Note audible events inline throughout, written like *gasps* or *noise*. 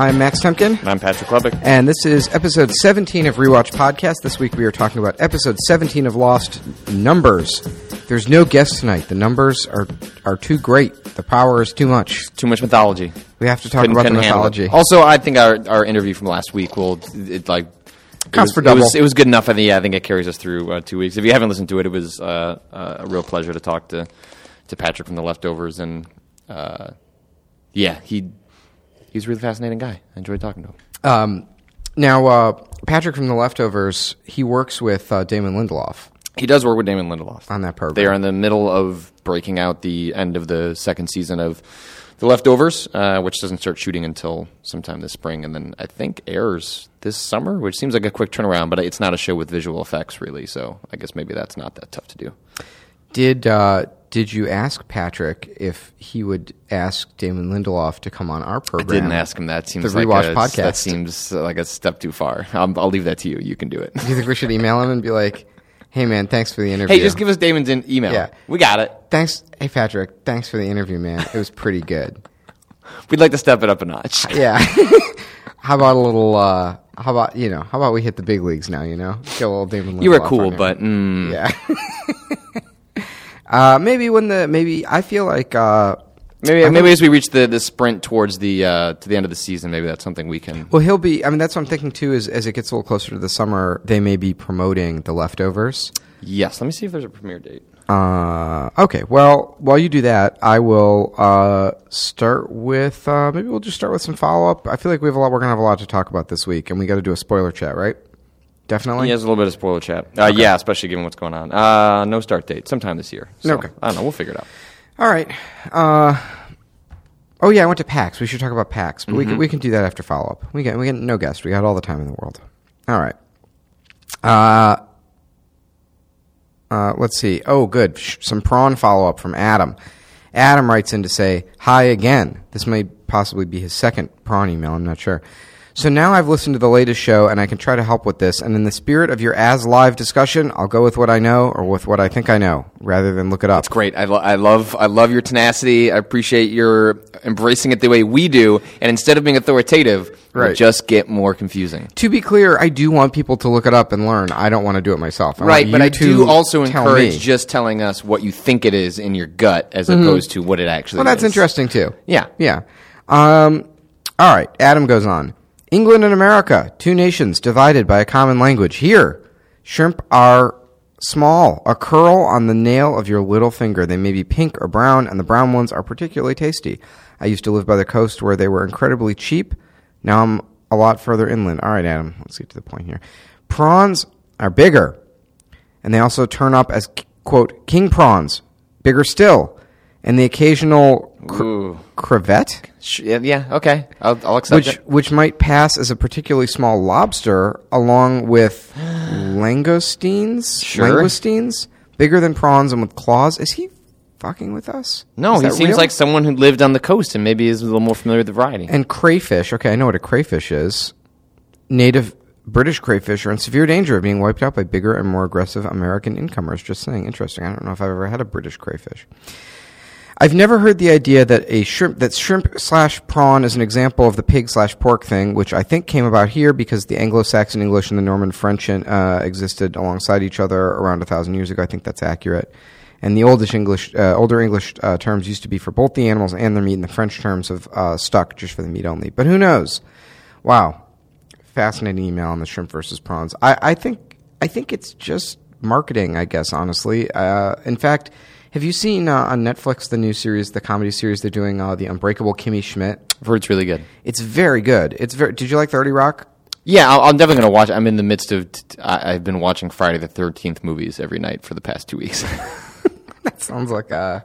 All right, hello. I'm Max Temkin, And I'm Patrick Klepek. and this is episode 17 of Rewatch Podcast. This week we are talking about episode 17 of Lost Numbers. There's no guest tonight. The numbers are are too great. The power is too much. Too much mythology. We have to talk Couldn't- about the couldn't handle it. mythology. Also, I think our, our interview from last week will it, like it Counts was, for It double. was, it was good enough. I think. Yeah, I think it carries us through uh, two weeks. If you haven't listened to it, it was uh, uh, a real pleasure to talk to to Patrick from the leftovers, and uh, yeah, he he's a really fascinating guy. I enjoyed talking to him. Um, now, uh, Patrick from The Leftovers, he works with uh, Damon Lindelof. He does work with Damon Lindelof On that program. They are in the middle of breaking out the end of the second season of The Leftovers, uh, which doesn't start shooting until sometime this spring, and then I think airs this summer, which seems like a quick turnaround. But it's not a show with visual effects, really. So I guess maybe that's not that tough to do. Did uh, did you ask Patrick if he would ask Damon Lindelof to come on our program? I didn't ask him that. Seems The like Rewatch a, podcast. That seems like a step too far. I'll, I'll leave that to you. You can do it. Do you think we should email him and be like, "Hey, man, thanks for the interview." Hey, just give us Damon's in- email. Yeah. We got it. thanks. Hey, Patrick, thanks for the interview, man. It was pretty good. *laughs* We'd like to step it up a notch. *laughs* Yeah. *laughs* how about a little? Uh, how about you know? How about we hit the big leagues now? You know, a little Damon. Lindelof You were cool, but mm, yeah. Uh, maybe when the maybe I feel like uh, Maybe I maybe as we reach the, the sprint towards the uh, to the end of the season, maybe that's something we can. well he'll be. I mean, that's what I'm thinking too. Is as it gets a little closer to the summer, they may be promoting the leftovers. Yes, let me see if there's a premiere date. Uh, okay. Well, while you do that, I will uh, start with uh, maybe we'll just start with some follow up. I feel like we have a lot. We're gonna have a lot to talk about this week, and we got to do a spoiler chat, right? Definitely. He has a little bit of spoiler chat. Uh, Yeah, especially given what's going on. Uh, no start date, sometime this year. So, Okay. I don't know. We'll figure it out. All right. Uh, oh yeah, I went to PAX. We should talk about PAX, but we can we can do that after follow up. We get we get no guest. We got all the time in the world. All right. Uh, uh, let's see. Oh, good. Some prawn follow up from Adam. Adam writes in to say hi again. This may possibly be his second prawn email. I'm not sure. So now I've listened to the latest show and I can try to help with this. And in the spirit of your as live discussion, I'll go with what I know or with what I think I know rather than look it up. It's great. I, lo- I love I love your tenacity. I appreciate your embracing it the way we do. And instead of being authoritative, Right. just get more confusing. To be clear, I do want people to look it up and learn. I don't want to do it myself. I Right, but I do also encourage me. just telling us what you think it is in your gut as opposed to what it actually is. Well, that's interesting too. Yeah. Yeah. Um, all right. Adam goes on. England and America, two nations divided by a common language. Here, shrimp are small, a curl on the nail of your little finger. They may be pink or brown, and the brown ones are particularly tasty. I used to live by the coast where they were incredibly cheap. Now I'm a lot further inland. All right, Adam, let's get to the point here. Prawns are bigger, and they also turn up as, quote, king prawns, bigger still, and the occasional cr- Ooh. crevette Yeah, yeah, okay. I'll, I'll accept which it. which might pass as a particularly small lobster, along with *gasps* langoustines. Sure. Langoustines, bigger than prawns and with claws. Is he fucking with us? No, Is he seems real? like someone who lived on the coast and maybe is a little more familiar with the variety. And crayfish. Okay, I know what a crayfish is. Native British crayfish are in severe danger of being wiped out by bigger and more aggressive American incomers. Just saying, interesting. I don't know if I've ever had a British crayfish. I've never heard the idea that a shrimp that shrimp slash prawn is an example of the pig slash pork thing, which I think came about here because the Anglo-Saxon English and the Norman French uh, existed alongside each other around a thousand years ago. I think that's accurate. And the oldish English, uh, older English uh, terms used to be for both the animals and their meat, and the French terms have uh, stuck just for the meat only. But who knows? Wow, fascinating email on the shrimp versus prawns. I, I think I think it's just marketing. I guess honestly. Uh, in fact, have you seen uh, on Netflix the new series, the comedy series they're doing, uh, the Unbreakable Kimmy Schmidt? I've heard it's really good. It's very good. It's very. Did you like Thirty Rock? Yeah, I'll, I'm definitely going to watch. I'm in the midst of. T- I, I've been watching Friday the Thirteenth movies every night for the past two weeks. *laughs* That sounds like a.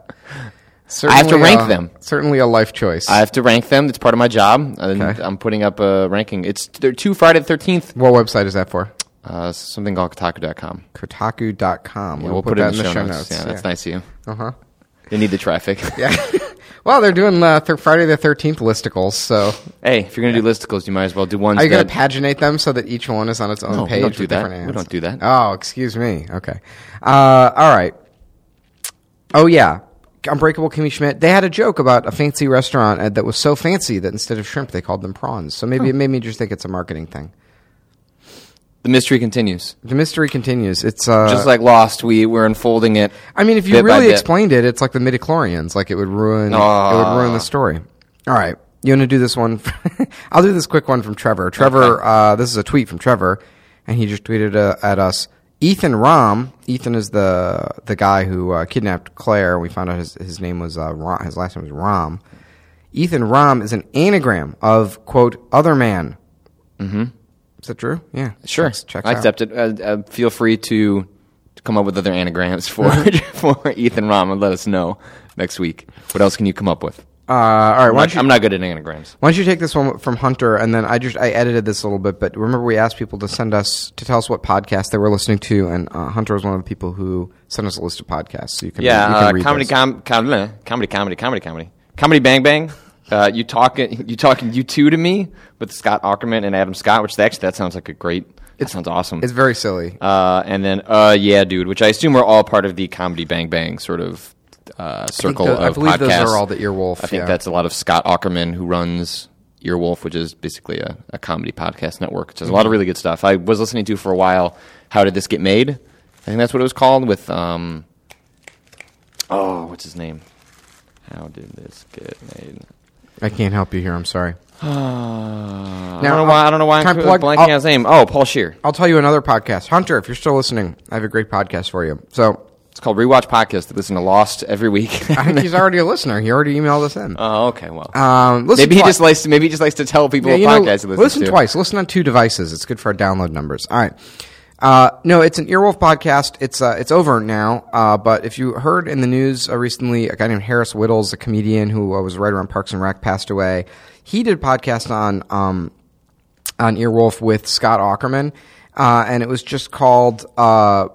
I have to rank a- them. Certainly a life choice. I have to rank them. It's part of my job. And Okay. I'm putting up a ranking. It's there are two Friday the Thirteenth. what website is that for? Uh, something called Kotaku.com. Kotaku.com. Yeah, we'll, we'll, put, that in the show notes. Yeah, that's nice of you. Uh huh. They need the traffic. *laughs* Yeah. well, they're doing uh, th- Friday the Thirteenth listicles, so hey, if you're going to do listicles, you might as well do ones Are you gonna paginate them so that each one is on its own No, we page don't do with that. We don't do that. Oh, excuse me. Okay. Uh, all right. Oh yeah, Unbreakable Kimmy Schmidt. They had a joke about a fancy restaurant uh, that was so fancy that instead of shrimp they called them prawns. So maybe it made me just think it's a marketing thing. The mystery continues. The mystery continues. It's uh, Just like Lost, we we're unfolding it. I mean, if you bit by really bit. explained it, it's like the midichlorians. Like it would ruin. It Ah. would ruin the story. All right, you want to do this one? *laughs* I'll do this quick one from Trevor. Trevor, uh, this is a tweet from Trevor, and he just tweeted uh, at us. Ethan Rom. Ethan is the the guy who uh, kidnapped Claire. We found out his his name was uh, Rom, his last name was Rom. Ethan Rom is an anagram of quote other man. Mm-hmm. Is that true? Yeah. Sure, Checks, checks I out. accept it. Uh, uh, feel free to, to come up with other anagrams *laughs* for *laughs* for Ethan Rom and let us know next week. What else can you come up with? Uh, all right. I'm Why not, you, I'm not good at anagrams. Why don't you take this one from Hunter, and then I just I edited this a little bit, but remember we asked people to send us to tell us what podcast they were listening to, and uh, Hunter was one of the people who sent us a list of podcasts. So you can Yeah, you can uh, read comedy, com- com- uh, comedy, comedy, comedy, comedy, comedy, bang bang. Uh, you talking, you talking, you two to me with Scott Aukerman and Adam Scott, which actually that sounds like a great. It sounds awesome. It's very silly. Uh, and then, uh, yeah, dude, which I assume are all part of the comedy bang bang sort of uh, circle I of believe podcasts. those are all the Earwolf, I think yeah. that's a lot of Scott Aukerman who runs Earwolf, which is basically a, a comedy podcast network. Has a lot of really good stuff. I was listening to for a while. How did this get made? I think that's what it was called. With um, oh, what's his name? How did this get made? I can't help you here. I'm sorry. Uh, *sighs* I don't know why. I don't know why can I I'm plug- blanking on his name. Oh, Paul Scheer. I'll tell you another podcast, Hunter. If you're still listening, I have a great podcast for you. So It's called Rewatch Podcast. They listen to Lost every week. *laughs* I think he's already a listener. He already emailed us in. oh, okay. Well, Um, listen maybe he just likes to. Maybe he just likes to tell people Yeah, what you know, podcast listen to. twice. Listen on two devices. It's good for our download numbers. All right. Uh, no, it's an Earwolf podcast. It's uh, it's over now. Uh, but if you heard in the news uh, recently, a guy named Harris Wittels, a comedian who uh, was right around Parks and Rec, passed away. He did a podcast on um, on Earwolf with Scott Aukerman, uh, and it was just called. Uh,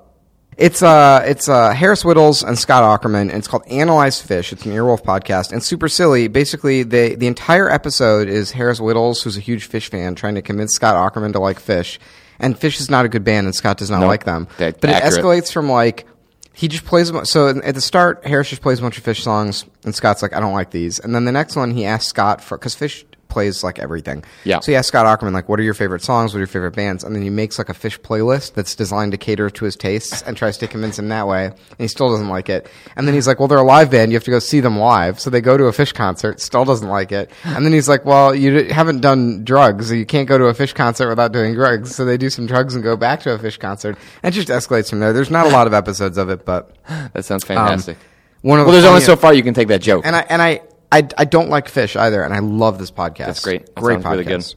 it's uh, it's Harris Wittels and Scott Aukerman, and it's called Analyze Phish. It's an Earwolf podcast, and super silly. Basically, the the entire episode is Harris Wittels, who's a huge Phish fan, trying to convince Scott Aukerman to like Phish, and Phish is not a good band, and Scott does not Nope. like them. But it escalates from like he just plays so at the start Harris just plays a bunch of Phish songs, and Scott's like, I don't like these, and then the next one he asks Scott for because Phish plays like everything. Yeah. So he asks Scott Aukerman like, "What are your favorite songs? What are your favorite bands?" And then he makes like a Phish playlist that's designed to cater to his tastes and tries to convince him that way. And he still doesn't like it. And then he's like, "Well, they're a live band. You have to go see them live." So they go to a Phish concert. Still doesn't like it. And then he's like, "Well, you haven't done drugs. So you can't go to a Phish concert without doing drugs." So they do some drugs and go back to a Phish concert. And it just escalates from there. There's not a lot of episodes of it, but That sounds fantastic. Um, one of well, the there's only so far you can take that joke. and I and I, I I don't like Phish either, and I love this podcast. That's great. That great podcast. really good.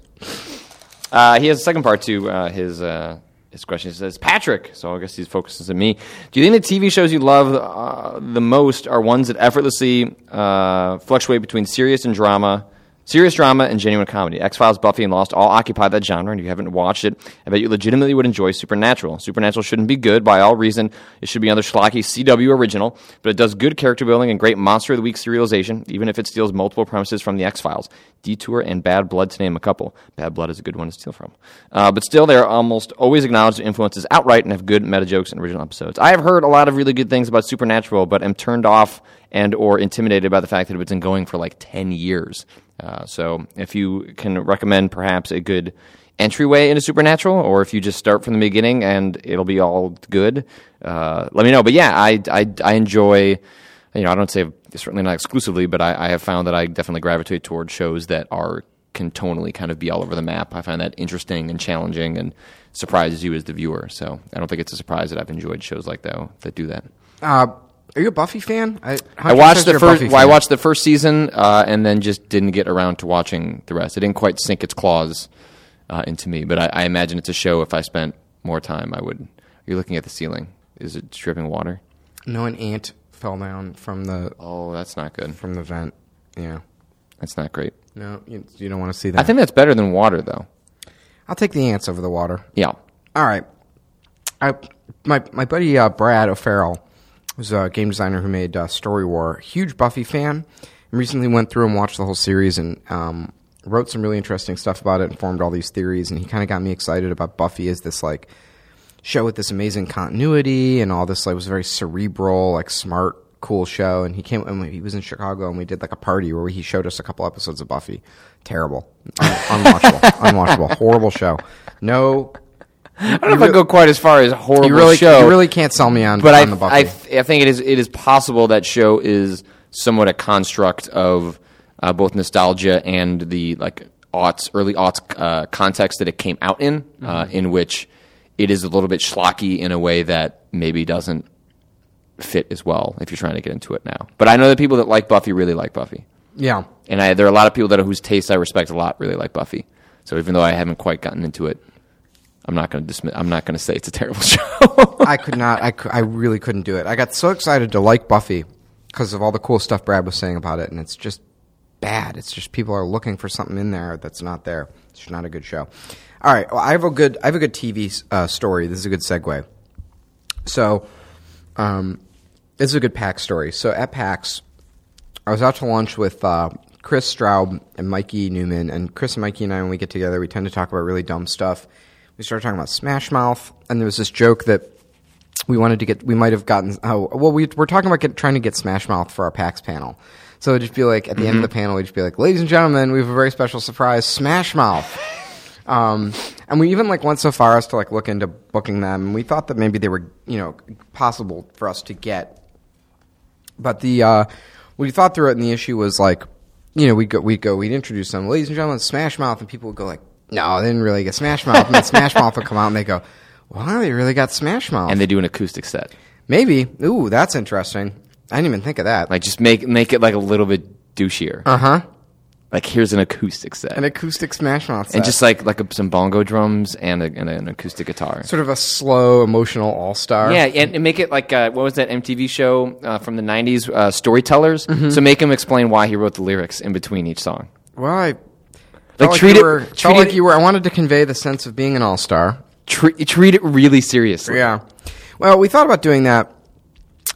Uh, he has a second part to uh, his uh, his question. He says, "Patrick." So I guess he focuses on me. Do you think the TV shows you love uh, the most are ones that effortlessly uh, fluctuate between serious and drama? Serious drama and genuine comedy. X Files, Buffy, and Lost all occupy that genre, and if you haven't watched it, I bet you legitimately would enjoy Supernatural. Supernatural shouldn't be good by all reason. It should be another schlocky CW original, but it does good character building and great Monster of the Week serialization, even if it steals multiple premises from the X Files. Detour and Bad Blood, to name a couple. Bad Blood is a good one to steal from. Uh, but still, they are almost always acknowledged influences outright and have good meta jokes and original episodes. I have heard a lot of really good things about Supernatural, but am turned off and or intimidated by the fact that it's been going for like 10 years. Uh, so if you can recommend perhaps a good entryway into Supernatural, or if you just start from the beginning and it'll be all good, uh, let me know. But yeah, I, I, I enjoy, you know, I don't say certainly not exclusively, but I, I have found that I definitely gravitate toward shows that are can tonally kind of be all over the map. I find that interesting and challenging and surprises you as the viewer. So I don't think it's a surprise that I've enjoyed shows like that that do that. Uh, are you a Buffy fan? I, I watched the first. Well, I watched the first season uh, and then just didn't get around to watching the rest. It didn't quite sink its claws uh, into me, but I, I imagine it's a show. If I spent more time, I would. You're looking at the ceiling. Is it dripping water? No, an ant fell down from the Oh, that's not good. from the vent. Yeah. That's not great. No, you, you don't want to see that. I think that's better than water, though. I'll take the ants over the water. Yeah. All right. I my my buddy uh, Brad O'Farrell was a game designer who made uh, Story War. Huge Buffy fan. And recently went through and watched the whole series and um, wrote some really interesting stuff about it and formed all these theories. And he kind of got me excited about Buffy as this like show with this amazing continuity and all this like was very cerebral, like smart, cool show, and he came and he was in Chicago, and we did like a party where he showed us a couple episodes of Buffy. Terrible, Un- unwatchable, *laughs* unwatchable, horrible show. No, I don't know if I go quite as far as horrible you really, show. you really can't sell me on, but on I, the Buffy. I, th- I think it is it is possible that show is somewhat a construct of uh, both nostalgia and the like aughts early aughts uh, context that it came out in, Mm-hmm. uh, in which it is a little bit schlocky in a way that maybe doesn't fit as well if you're trying to get into it now. But I know that people that like Buffy really like Buffy, yeah, and I, there are a lot of people that whose taste I respect a lot really like Buffy. So even though I haven't quite gotten into it, I'm not going to dismiss. I'm not going to say it's a terrible *laughs* show. I could not. I, I really couldn't do it. I got so excited to like Buffy because of all the cool stuff Brad was saying about it, and it's just bad. It's just people are looking for something in there that's not there. It's not a good show. All right, well, I have a good. I have a good TV uh, story. This is a good segue. So, um, this is a good PAX story. So at PAX, I was out to lunch with uh, Chris Straub and Mikey Neumann, and Chris and Mikey and I, when we get together, we tend to talk about really dumb stuff. We started talking about Smash Mouth, and there was this joke that we wanted to get. We might have gotten. Oh, well, we we're talking about get, trying to get Smash Mouth for our PAX panel. So it'd just be like at the end of the panel, we'd just be like, "Ladies and gentlemen, we have a very special surprise, Smash Mouth." Um, and we even like went so far as to like look into booking them. And we thought that maybe they were, you know, possible for us to get. But the uh, we thought through it, and the issue was like, you know, we go, we go, we'd introduce them, ladies and gentlemen, Smash Mouth, and people would go like, no, they didn't really get Smash Mouth, and then Smash Mouth would come out, and they go, wow, they really got Smash Mouth, and they do an acoustic set. maybe, ooh, that's interesting. I didn't even think of that. Like just make make it like a little bit douchier. uh huh, Like here's an acoustic set, an acoustic Smash Mouth, set. and just like like a, some bongo drums and, a, and an acoustic guitar. sort of a slow, emotional all star. Yeah, and, and make it like uh, what was that MTV show uh, from the '90s? Uh, Storytellers. Mm-hmm. So make him explain why he wrote the lyrics in between each song. Well, I Like like treat it, were, treat felt like you were. I wanted to convey the sense of being an all star. treat, treat it really seriously. Yeah. Well, we thought about doing that,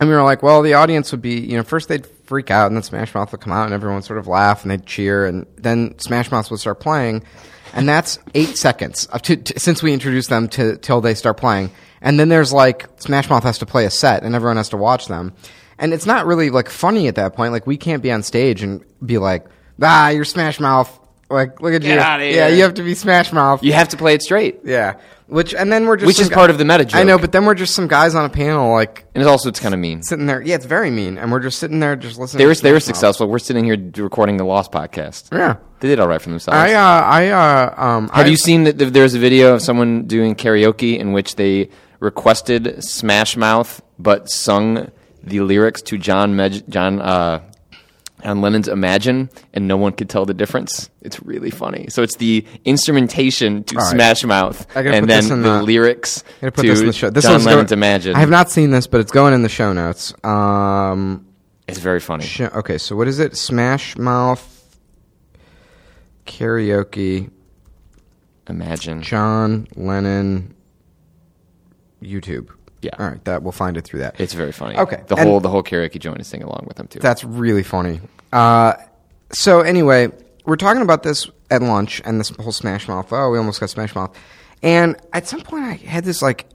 and we were like, well, the audience would be, you know, first they'd freak out, and then Smash Mouth would come out, and everyone would sort of laugh, and they'd cheer, and then Smash Mouth would start playing, and that's eight seconds to, to, since we introduced them to till they start playing, and then there's like Smash Mouth has to play a set, and everyone has to watch them, and it's not really like funny at that point. Like we can't be on stage and be like, ah, you're Smash Mouth. Like, look at Get you. outta Yeah, here. you have to be Smash Mouth. You have to play it straight, Yeah. Which and then we're just which some is gu- part of the meta joke. I know, but then we're just some guys on a panel like and it's also it's kind of mean. sitting there. Yeah, it's very mean, and we're just sitting there just listening. They were to they were Smash Mouth. successful. We're sitting here recording the Lost podcast. Yeah. They did all right for themselves. I uh I uh um Have I, you seen that th- there's a video of someone doing karaoke in which they requested Smash Mouth but sung the lyrics to John Meg- John uh, John Lennon's Imagine and no one could tell the difference? It's really funny. So it's the instrumentation to right. Smash Mouth and then the the- lyrics I'm put to this in the show. This John Lennon's going- Imagine. I have not seen this, but it's going in the show notes. Um, it's very funny. sh- okay, so what is it? Smash Mouth karaoke. Imagine. John Lennon YouTube. Yeah. All right, that we'll find it through that. It's very funny. Okay, The and- whole the whole karaoke joint is singing along with them too. That's really funny. Uh, so anyway, we're talking about this at lunch and this whole Smash Mouth. Oh, we almost got Smash Mouth. And at some point, I had this like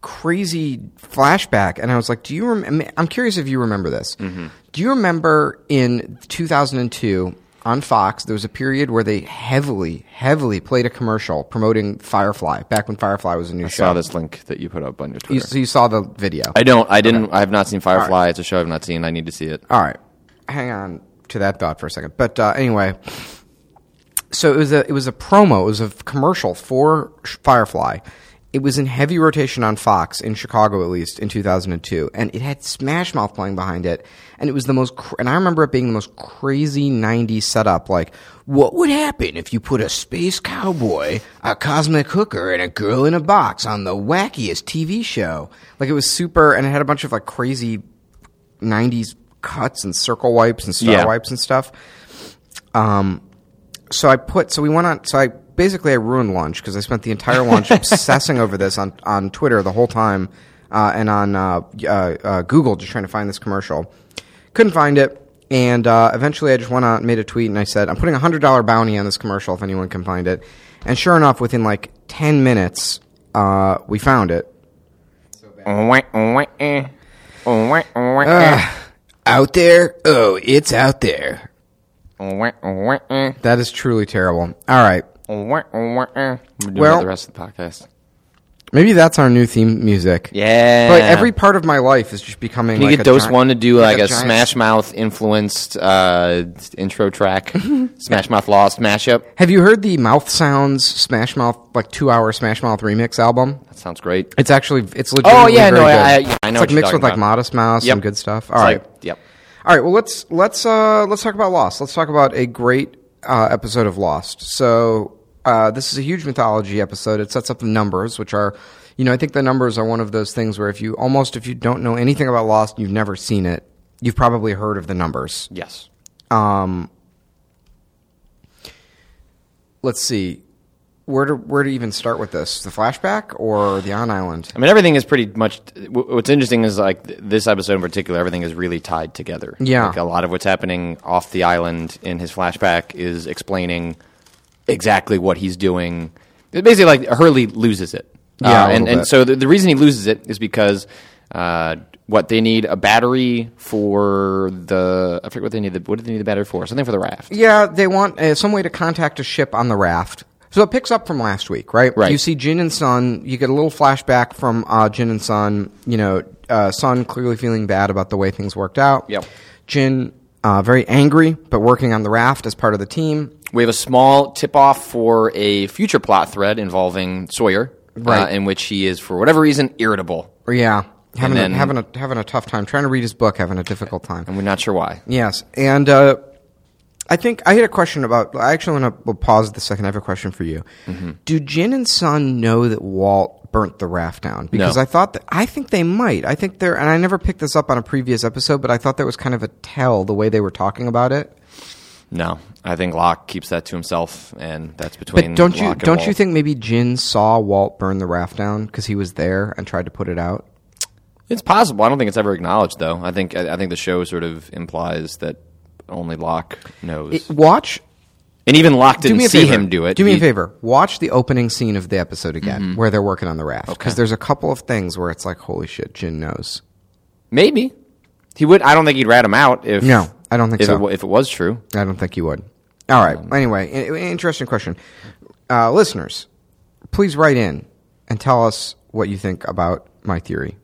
crazy flashback, and I was like, "Do you?" Rem- I'm curious if you remember this. Do you remember in 2002 on Fox there was a period where they heavily, heavily played a commercial promoting Firefly back when Firefly was a new I show. I saw this link that you put up on your You, Twitter. so you saw the video. I don't. I didn't. I have not seen Firefly. It's a show I've not seen. I need to see it. All right, hang on to that thought for a second. But uh, anyway, so it was a it was a promo. It was a commercial for Firefly. It was in heavy rotation on Fox in Chicago, at least in 2002, and it had Smash Mouth playing behind it. And it was the most. Cr- and I remember it being the most crazy '90s setup. Like, what would happen if you put a space cowboy, a cosmic hooker, and a girl in a box on the wackiest TV show? Like, it was super, and it had a bunch of like crazy 90s cuts and circle wipes and star Yeah. wipes and stuff. Um, so I put, so we went on, so I basically I ruined lunch because I spent the entire lunch *laughs* obsessing over this on, on Twitter the whole time uh, and on uh, uh, uh, Google just trying to find this commercial. Couldn't find it. And uh, eventually I just went out and made a tweet and I said, I'm putting a $100 bounty on this commercial if anyone can find it. And sure enough, within like 10 minutes, uh, we found it. Out there? Oh, it's out there. Wah, wah, uh, That is truly terrible. All right. Wah, wah. I'm doing Well- the rest of the podcast. Maybe that's our new theme music. Yeah. But every part of my life is just becoming Can you like get a Dose One to do like, a, giant- Smash Mouth influenced uh, intro track, *laughs* Smash Mouth Lost mashup? Have you heard the Mouth Sounds Smash Mouth like two hour Smash Mouth remix album? That sounds great. It's actually it's legitimately Oh, yeah, no. I- I- yeah, I know It's like mixed with like about. Modest Mouse Yep. and good stuff. All It's right, like- yep. all right. Well, let's let's uh let's talk about Lost. Let's talk about a great uh, episode of Lost. So uh, this is a huge mythology episode. It sets up the numbers, which are, you know, I think the numbers are one of those things where if you almost if you don't know anything about Lost, you've never seen it, you've probably heard of the numbers. Yes. Um, let's see. Where to where to even start with this? The flashback or the on island? I mean, everything is pretty much. What's interesting is like this episode in particular, everything is really tied together. Yeah. like a lot of what's happening off the island in his flashback is explaining exactly what he's doing. Basically, like Hurley loses it. Yeah, Uh, and and so the, the reason he loses it is because uh, what they need a battery for the I forget what they need. The, what do they need the battery for? Something for the raft. Yeah, they want uh, some way to contact a ship on the raft. So it picks up from last week, right? Right. You see Jin and Sun. You get a little flashback from uh, Jin and Sun. You know, uh, Sun clearly feeling bad about the way things worked out. Yep. Jin uh, very angry, but working on the raft as part of the team. We have a small tip off for a future plot thread involving Sawyer, Right. uh, in which he is, for whatever reason, irritable. Yeah, having then- a, having a having a tough time trying to read his book, having a difficult time. And we're not sure why. Yes, and uh, I think I had a question about. I actually want to we'll pause the second. I have a question for you. Mm-hmm. Do Jin and Sun know that Walt burnt the raft down? Because No. I thought that I think they might. I think they're, and I never picked this up on a previous episode, but I thought there was kind of a tell the way they were talking about it. No, I think Locke keeps that to himself, and that's between. But don't you don't you think maybe Jin saw Walt burn the raft down because he was there and tried to put it out? it's possible? I don't think it's ever acknowledged, though. I think I I think the show sort of implies that only Locke knows, It- watch and even Locke didn't see favor. him do it. Do me He- Mm-hmm. a favor. Watch the opening scene of the episode again, where they're working on the raft. Because Okay. there's a couple of things where it's like, holy shit, Jin knows. Maybe he would. I don't think he'd rat him out if No, I don't think if so. It, if it was true. I don't think he would. All right. Um, anyway, interesting question. Uh, listeners, please write in and tell us what you think about my theory.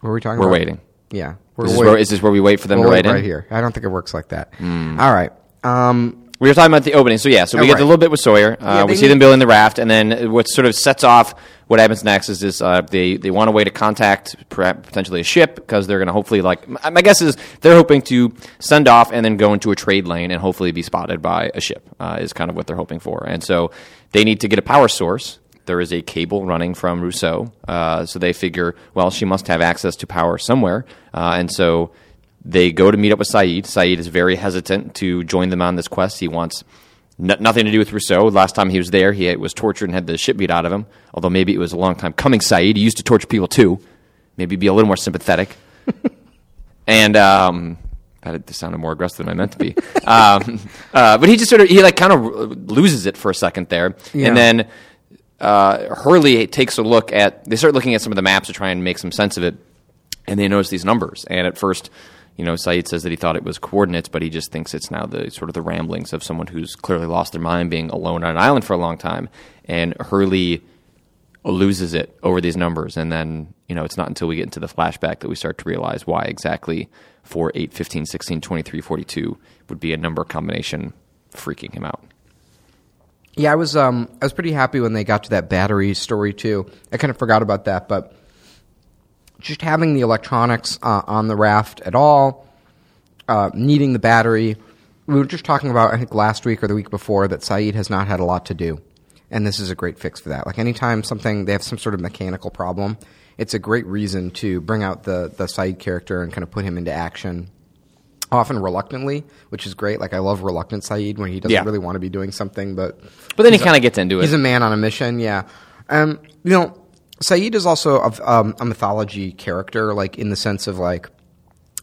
What are we talking We're about? waiting. Yeah. We're Is this, where, is this where we wait for them we'll to write in? right here. I don't think it works like that. Hmm. All right. Um, We were talking about the opening, so yeah. So we Oh, get right. a little bit with Sawyer. Uh, Yeah, we see need- them building the raft, and then what sort of sets off what happens next is this: uh, they they want a way to contact potentially a ship because they're going to hopefully like. My my guess is they're hoping to send off and then go into a trade lane and hopefully be spotted by a ship. Uh, is kind of what they're hoping for, and so they need to get a power source. There is a cable running from Rousseau, uh, so they figure, well, she must have access to power somewhere, uh, and so they go to meet up with Sayid. Sayid is very hesitant to join them on this quest. He wants n- nothing to do with Rousseau. Last time he was there, he was tortured and had the shit beat out of him. Although maybe it was a long time coming. Sayid, he used to torture people too. Maybe be a little more sympathetic. *laughs* and um, that sounded more aggressive than I meant to be. um, *laughs* uh, but he just sort of he like kind of loses it for a second there, Yeah. and then uh, Hurley takes a look at. They start looking at some of the maps to try and make some sense of it, and they notice these numbers. And at first, you know, Sayid says that he thought it was coordinates, but he just thinks it's now the sort of the ramblings of someone who's clearly lost their mind, being alone on an island for a long time. And Hurley loses it over these numbers, and then you know it's not until we get into the flashback that we start to realize why exactly 4, 8, 15, 16, 23, 42 would be a number combination freaking him out. Yeah, I was um I was pretty happy when they got to that battery story too. I kind of forgot about that, but just having the electronics uh, on the raft at all, uh, needing the battery. We were just talking about I think last week or the week before that Sayid has not had a lot to do, and this is a great fix for that. Like anytime something they have some sort of mechanical problem, it's a great reason to bring out the the Sayid character and kind of put him into action often reluctantly, which is great. Like I love reluctant Sayid when he doesn't Yeah. really want to be doing something, but But then he kind of gets into it. he's a man on a mission. Yeah, um, you know, Sayid is also a, um, a mythology character, like in the sense of like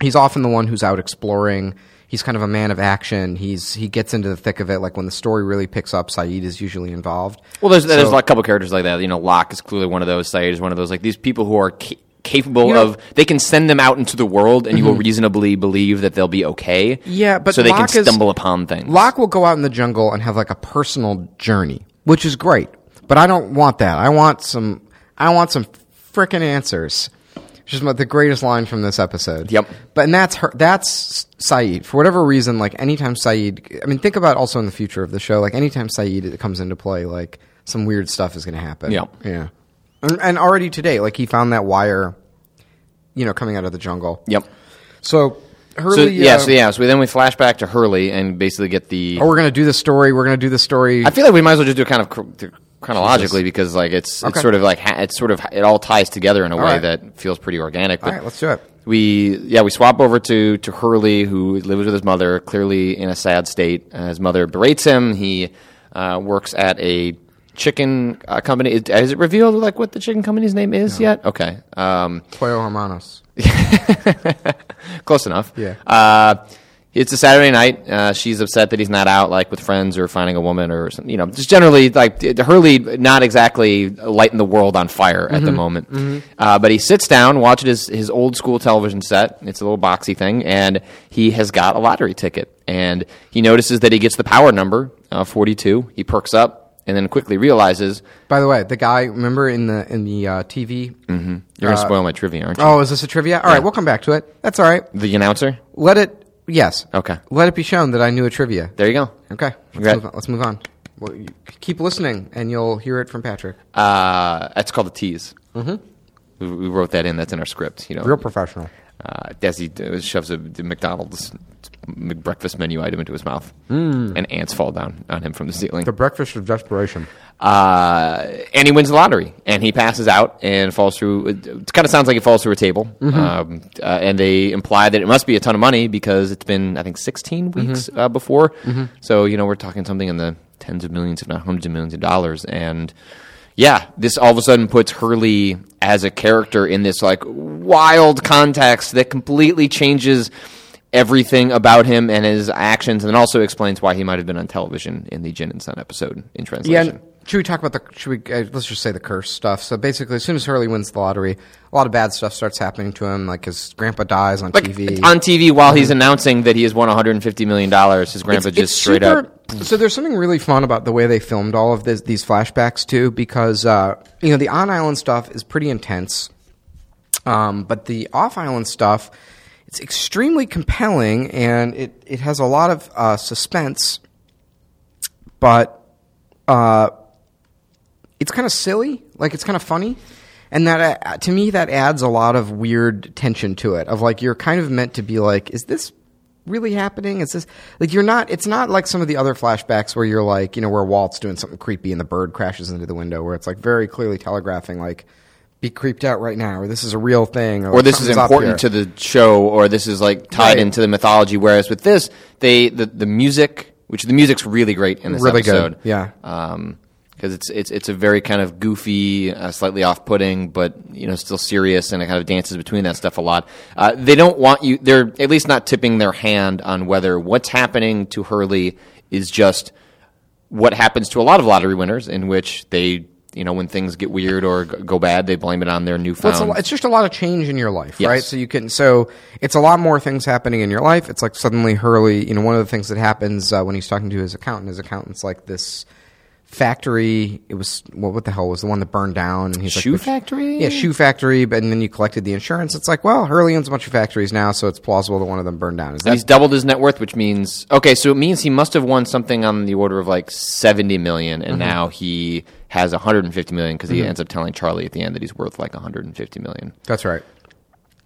he's often the one who's out exploring. He's kind of a man of action. He's he gets into the thick of it. Like when the story really picks up, Sayid is usually involved. Well, there's there's a couple characters like that. You know, Locke is clearly one of those. Sayid is one of those. Like these people who are ca- capable You know- of. They can send them out into the world, and you will reasonably believe that they'll be okay. Mm-hmm. Yeah, but so they Locke can is- stumble upon things. Locke will go out in the jungle and have like a personal journey, which is great. But I don't want that. I want some. I want some freaking answers. Which is my- the greatest line from this episode. Yep. But and that's her. That's Sayid. For whatever reason, like anytime Sayid. I mean, think about also in the future of the show. Like anytime Sayid comes into play, like some weird stuff is going to happen. Yep. Yeah. And, and already today, like he found that wire. You know, coming out of the jungle. Yep. So Hurley. So yeah, uh, so yeah, so then we flash back to Hurley and basically get the. Oh, we're gonna do the story. We're gonna do the story. I feel like we might as well just do it kind of chro- chronologically because like it's Okay. it's sort of like ha- it's sort of it all ties together in a way right. that feels pretty organic. All But right, let's do it. we yeah we swap over to to Hurley who lives with his mother, clearly in a sad state. Uh, his mother berates him. He uh, works at a chicken uh, company. Is, is it revealed like what the chicken company's name is yet? Okay, um, Pollo Hermanos. *laughs* close enough. Yeah. Uh, it's a Saturday night. Uh, she's upset that he's not out like with friends or finding a woman or something. You know, just generally like Hurley, not exactly lighting the world on fire at Mm-hmm. the moment. Uh, but he sits down, watches his his old school television set. It's a little boxy thing, and he has got a lottery ticket. And he notices that he gets the power number, uh, forty two. He perks up, and then quickly realizes By the way, the guy remember in the in the uh, TV. you're going to spoil my trivia, aren't you? Oh, is this a trivia? All right, we'll come back to it. That's all right. The announcer. Let it. Yes. Okay. Let it be shown that I knew a trivia. There you go. Okay. Let's, move on. Let's move on. Well, keep listening, and you'll hear it from Patrick. Uh, that's called a tease. Mm-hmm. We, we wrote that in. That's in our script. You know, Real professional. uh, Desi uh, shoves a McDonald's breakfast menu item into his mouth, and ants fall down on him from the ceiling. The breakfast of desperation. Uh, and he wins the lottery, and he passes out and falls through. It kind of sounds like he falls through a table. Um, uh, and they imply that it must be a ton of money because it's been, I think, 16 weeks uh, before. So you know, we're talking something in the tens of millions, if not hundreds of millions of dollars, and. Yeah, this all of a sudden puts Hurley as a character in this like wild context that completely changes everything about him and his actions, and also explains why he might have been on television in the Jin and Sun episode in translation. and Should we talk about the? Should we? Uh, let's just say the curse stuff. So basically, as soon as Hurley wins the lottery, a lot of bad stuff starts happening to him. Like his grandpa dies on like TV. on TV while he's announcing that he has won 150 million dollars. His grandpa It's- just it's straight super- up. *sniffs* So there's something really fun about the way they filmed all of this, these flashbacks too, because uh, you know the on island stuff is pretty intense, um, but the off island stuff it's extremely compelling and it it has a lot of uh, suspense, but uh, it's kind of silly, like it's kind of funny. And that uh, to me that adds a lot of weird tension to it. Of like you're kind of meant to be like, is this really happening? Is this like you're not? It's not like some of the other flashbacks where you're like, you know, where Walt's doing something creepy and the bird crashes into the window, where it's like very clearly telegraphing, like, be creeped out right now, or this is a real thing, Or this is important to the show, or this is like tied Right. into the mythology. Whereas with this, they the, the music, which the music's really great in this Really good, episode, yeah. because it's it's it's a very kind of goofy, uh, slightly off-putting, but you know still serious, and it kind of dances between that stuff a lot. Uh, they don't want you; they're at least not tipping their hand on whether what's happening to Hurley is just what happens to a lot of lottery winners, in which they. You know, when things get weird or go bad, they blame it on their Well, newfound. it's, a, it's just a lot of change in your life, Yes. right? So you can, so it's a lot more things happening in your life. It's like suddenly Hurley, you know, one of the things that happens uh, when he's talking to his accountant, his accountant's like this factory. It was what? What the hell was the one that burned down? And he's Shoe like, factory? Yeah, shoe factory. But and then you collected the insurance. It's like, well, Hurley owns a bunch of factories now, so it's plausible that one of them burned down. Is that he's doubled his net worth, which means okay, so it means he must have won something on the order of like seventy million, Mm-hmm. and now he has one hundred and fifty million because he ends up telling Charlie at the end that he's worth like one hundred and fifty million. that's right?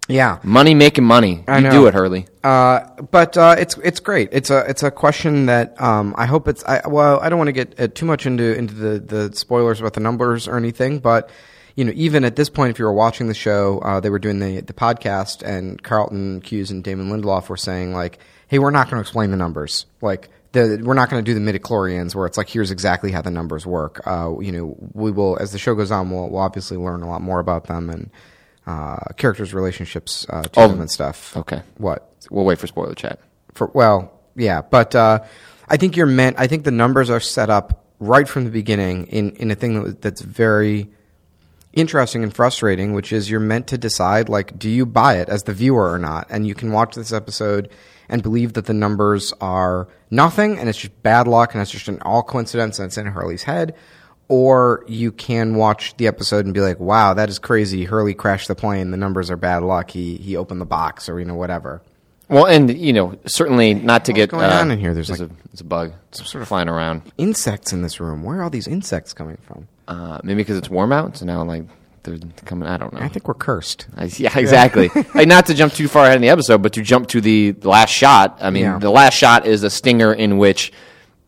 Yeah. Money making money. I you know. do it, Hurley. Uh, but uh, it's it's great. It's a it's a question that um, I hope it's. I, well, I don't want to get uh, too much into into the, the spoilers about the numbers or anything, but you know, even at this point, if you were watching the show, uh, they were doing the the podcast, and Carlton Cuse and Damon Lindelof were saying like, "Hey, we're not going to explain the numbers. Like, the, we're not going to do the midichlorians where it's like, here's exactly how the numbers work. Uh, you know, we will as the show goes on, we'll, we'll obviously learn a lot more about them and." Uh, characters' relationships uh, to Oh, them and stuff. okay. What? We'll wait for spoiler chat. for well, yeah, but uh, I think you're meant. I think the numbers are set up right from the beginning in in a thing that, that's very. interesting and frustrating, which is you're meant to decide like, do you buy it as the viewer or not? And you can watch this episode and believe that the numbers are nothing and it's just bad luck and it's just an all coincidence and it's in Hurley's head. Or you can watch the episode and be like, wow, that is crazy. Hurley crashed the plane. The numbers are bad luck. He, he opened the box or, you know, whatever. Well, and you know, certainly not to get going uh, on in here? There's a, there's a bug. It's sort of flying around. Insects in this room. Where are all these insects coming from? Uh, maybe because it's warm out, so now like they're coming. I don't know. I think we're cursed. I, yeah, exactly. *laughs* like not to jump too far ahead in the episode, but to jump to the, the last shot. I mean, Yeah. the last shot is a stinger in which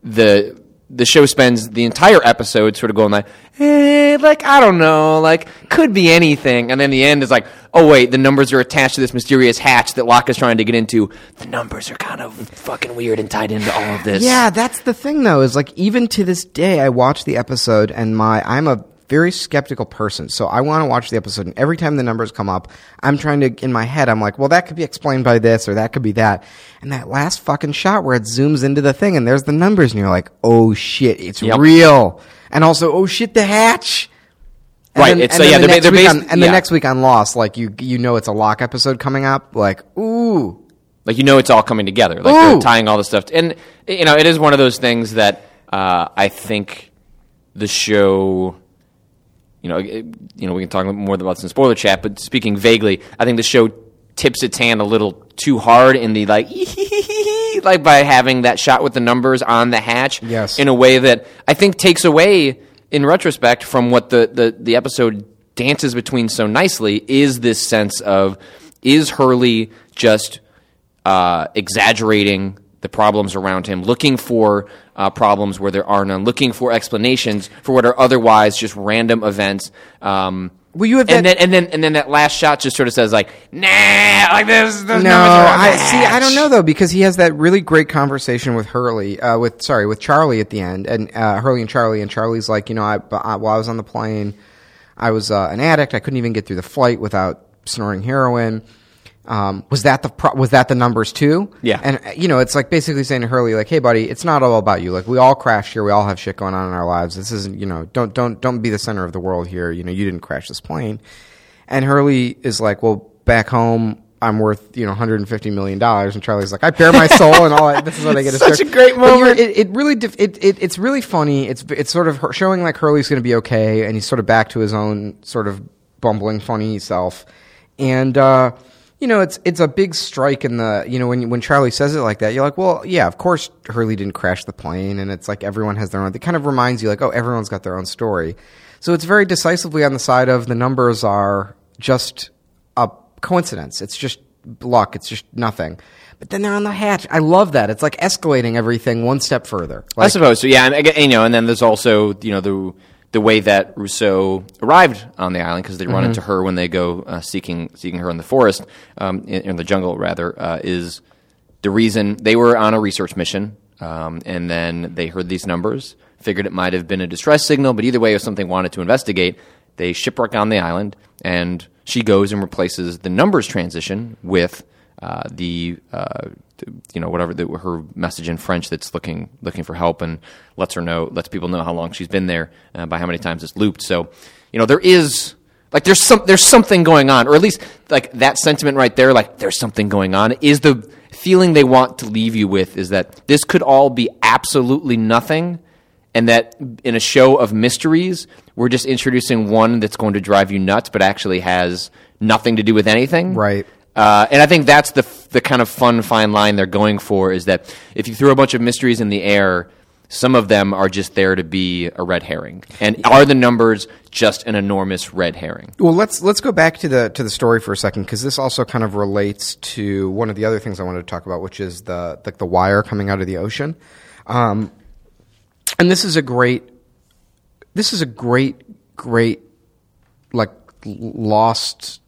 the the show spends the entire episode sort of going like, eh, like I don't know, like could be anything, and then the end is like, oh wait, the numbers are attached to this mysterious hatch that Locke is trying to get into. The numbers are kind of fucking weird and tied into all of this. Yeah, that's the thing though, is like even to this day I watch the episode and my I'm a very skeptical person. So I want to watch the episode and every time the numbers come up, I'm trying to in my head I'm like, well that could be explained by this or that could be that. And that last fucking shot where it zooms into the thing and there's the numbers and you're like, "Oh shit, it's Yep. real." And also, "Oh shit, the hatch." And Right, then- it's- and so yeah, the they're they're week bas- on- and the next week on Lost, like you you know it's a Locke episode coming up, like, ooh. Like you know, it's all coming together. Like Ooh. they're tying all this stuff, and you know, it is one of those things that uh, I think the show. You know, it- you know, we can talk more about this in spoiler chat, but speaking vaguely, I think the show tips its hand a little too hard in the like, *laughs* like by having that shot with the numbers on the hatch. Yes. in a way that I think takes away, in retrospect, from what the the, the episode dances between so nicely. Is this sense of is Hurley just uh, exaggerating the problems around him, looking for uh, problems where there are none, looking for explanations for what are otherwise just random events. Um, Well, you have and that- then and then and then that last shot just sort of says like, nah, like this. Those No, I see. I don't know though because he has that really great conversation with Hurley, uh, with sorry, with Charlie at the end, and uh, Hurley and Charlie, and Charlie's like, you know, I, I while I was on the plane, I was uh, an addict. I couldn't even get through the flight without snorting heroin. Um, was that the pro- was that the numbers too? Yeah. and uh, you know, it's like basically saying to Hurley, like, hey, buddy, it's not all about you. Like, we all crash here. We all have shit going on in our lives. This isn't, you know, don't don't don't be the center of the world here. You know, you didn't crash this plane. And Hurley is like, well, back home, I'm worth you know 150 million dollars, and Charlie's like, I bare my soul and all that. This is what I get. *laughs* to Such start." a great moment. It, it really it, it it's really funny. It's it's sort of showing like Hurley's going to be okay, and he's sort of back to his own sort of bumbling, funny self. And uh, you know, it's it's a big strike in the you know when when Charlie says it like that, you're like, well, yeah, of course Hurley didn't crash the plane, and it's like everyone has their own. It kind of reminds you like, oh, everyone's got their own story. So it's very decisively on the side of the numbers are just a coincidence. It's just luck. It's just nothing. But then they're on the hatch. I love that. It's like escalating everything one step further. I suppose so. Yeah, and you know, and then there's also you know the the way that Rousseau arrived on the island because they run Mm-hmm. into her when they go uh, seeking seeking her in the forest, um, in, in the jungle rather, uh, is the reason they were on a research mission, um, and then they heard these numbers, figured it might have been a distress signal, but either way, was something wanted to investigate. They shipwreck on the island, and she goes and replaces the numbers transition with uh, the uh, you know whatever the, her message in French that's looking looking for help and lets her know lets people know how long she's been there uh, by how many times it's looped. So you know there is like there's some there's something going on, or at least like that sentiment right there. Like there's something going on. Is the feeling they want to leave you with is that this could all be absolutely nothing, and that in a show of mysteries, we're just introducing one that's going to drive you nuts, but actually has nothing to do with anything. Right. Uh, and I think that's the the kind of fun fine line they're going for is that if you throw a bunch of mysteries in the air, some of them are just there to be a red herring, and are the numbers just an enormous red herring? Well, let's let's go back to the to the story for a second because this also kind of relates to one of the other things I wanted to talk about, which is the like the wire coming out of the ocean. Um, and this is a great, this is a great, great, like lost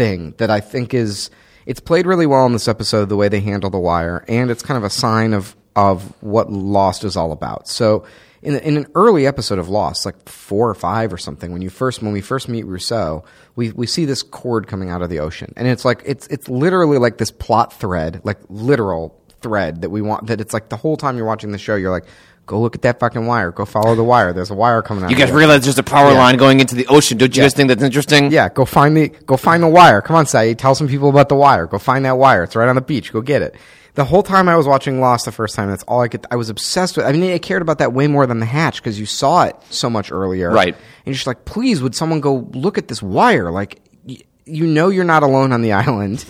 thing that I think is it's played really well in this episode the way they handle the wire, and it's kind of a sign of of what Lost is all about. So. In, in an early episode of Lost, like four or five or something, when you first when we first meet Rousseau, we, we see this cord coming out of the ocean, and it's like it's it's literally like this plot thread, like literal thread that we want. That it's like the whole time you're watching the show, you're like, Go look at that fucking wire. Go follow the wire. There's a wire coming out. You guys realize there's a power Yeah. line going into the ocean. Don't you Yeah. guys think that's interesting? Yeah, go find the go find the wire. Come on, Sayid. Tell some people about the wire. Go find that wire. It's right on the beach. Go get it. The whole time I was watching Lost the first time, that's all I could. I was obsessed with. I mean, I cared about that way more than the hatch because you saw it so much earlier, Right. And you're just like, please, would someone go look at this wire? Like, y- you know, you're not alone on the *laughs* island.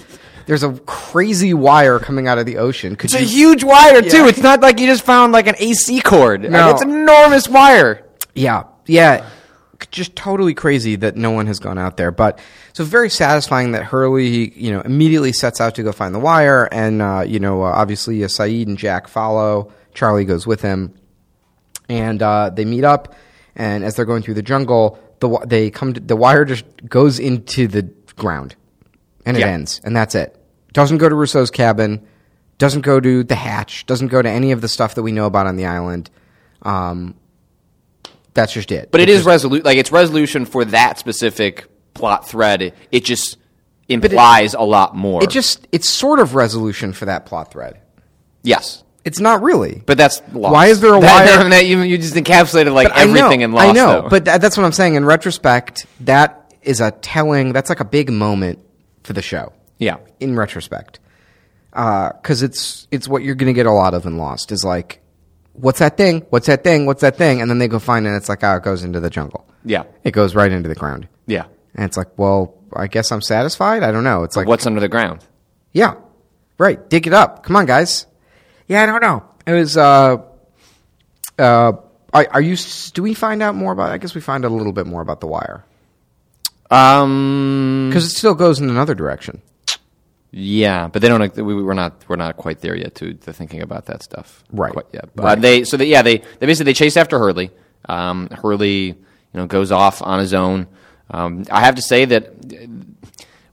There's a crazy wire coming out of the ocean. Could It's a huge wire too. Yeah. It's not like you just found like an AC cord. Like, it's an enormous wire. Yeah, yeah, just totally crazy that no one has gone out there. But so very satisfying that Hurley, you know, immediately sets out to go find the wire, and uh, you know, uh, obviously uh, Sayid and Jack follow. Charlie goes with him, and uh, they meet up. And as they're going through the jungle, the they come. To, the wire just goes into the ground, and it Yeah. ends, and that's it. Doesn't go to Rousseau's cabin. Doesn't go to the hatch. Doesn't go to any of the stuff that we know about on the island. Um, that's just it. But it It's is just- resolu- like it's resolution for that specific plot thread. It just implies a lot more. It just it's sort of resolution for that plot thread. yes, It's not really. but that's lost. Why is there a *laughs* That- wire- that you, you just encapsulated like But know- everything in Lost. I know, though. but tha- that's what I'm saying. In retrospect, that is a telling. That's like a big moment for the show. Yeah, In retrospect, because it's it's what you're going to get a lot of in Lost is like, what's that thing? What's that thing? What's that thing? And then they go find it. and It's like, oh, it goes into the jungle. yeah, It goes right into the ground. yeah. And it's like, well, I guess I'm satisfied. I don't know. It's like, What's under the ground? Yeah. Right. Dig it up. Come on, guys. Yeah, I don't know. It was uh uh are, are you do we find out more about I guess we find out a little bit more about the wire. Um, Cuz it still goes in another direction. Yeah, but they don't. We, we're not. We're not quite there yet to, to thinking about that stuff. Right. Quite yet. But Right. they. So they, yeah, they they basically they chase after Hurley. Um, Hurley, you know, goes off on his own. Um, I have to say that uh,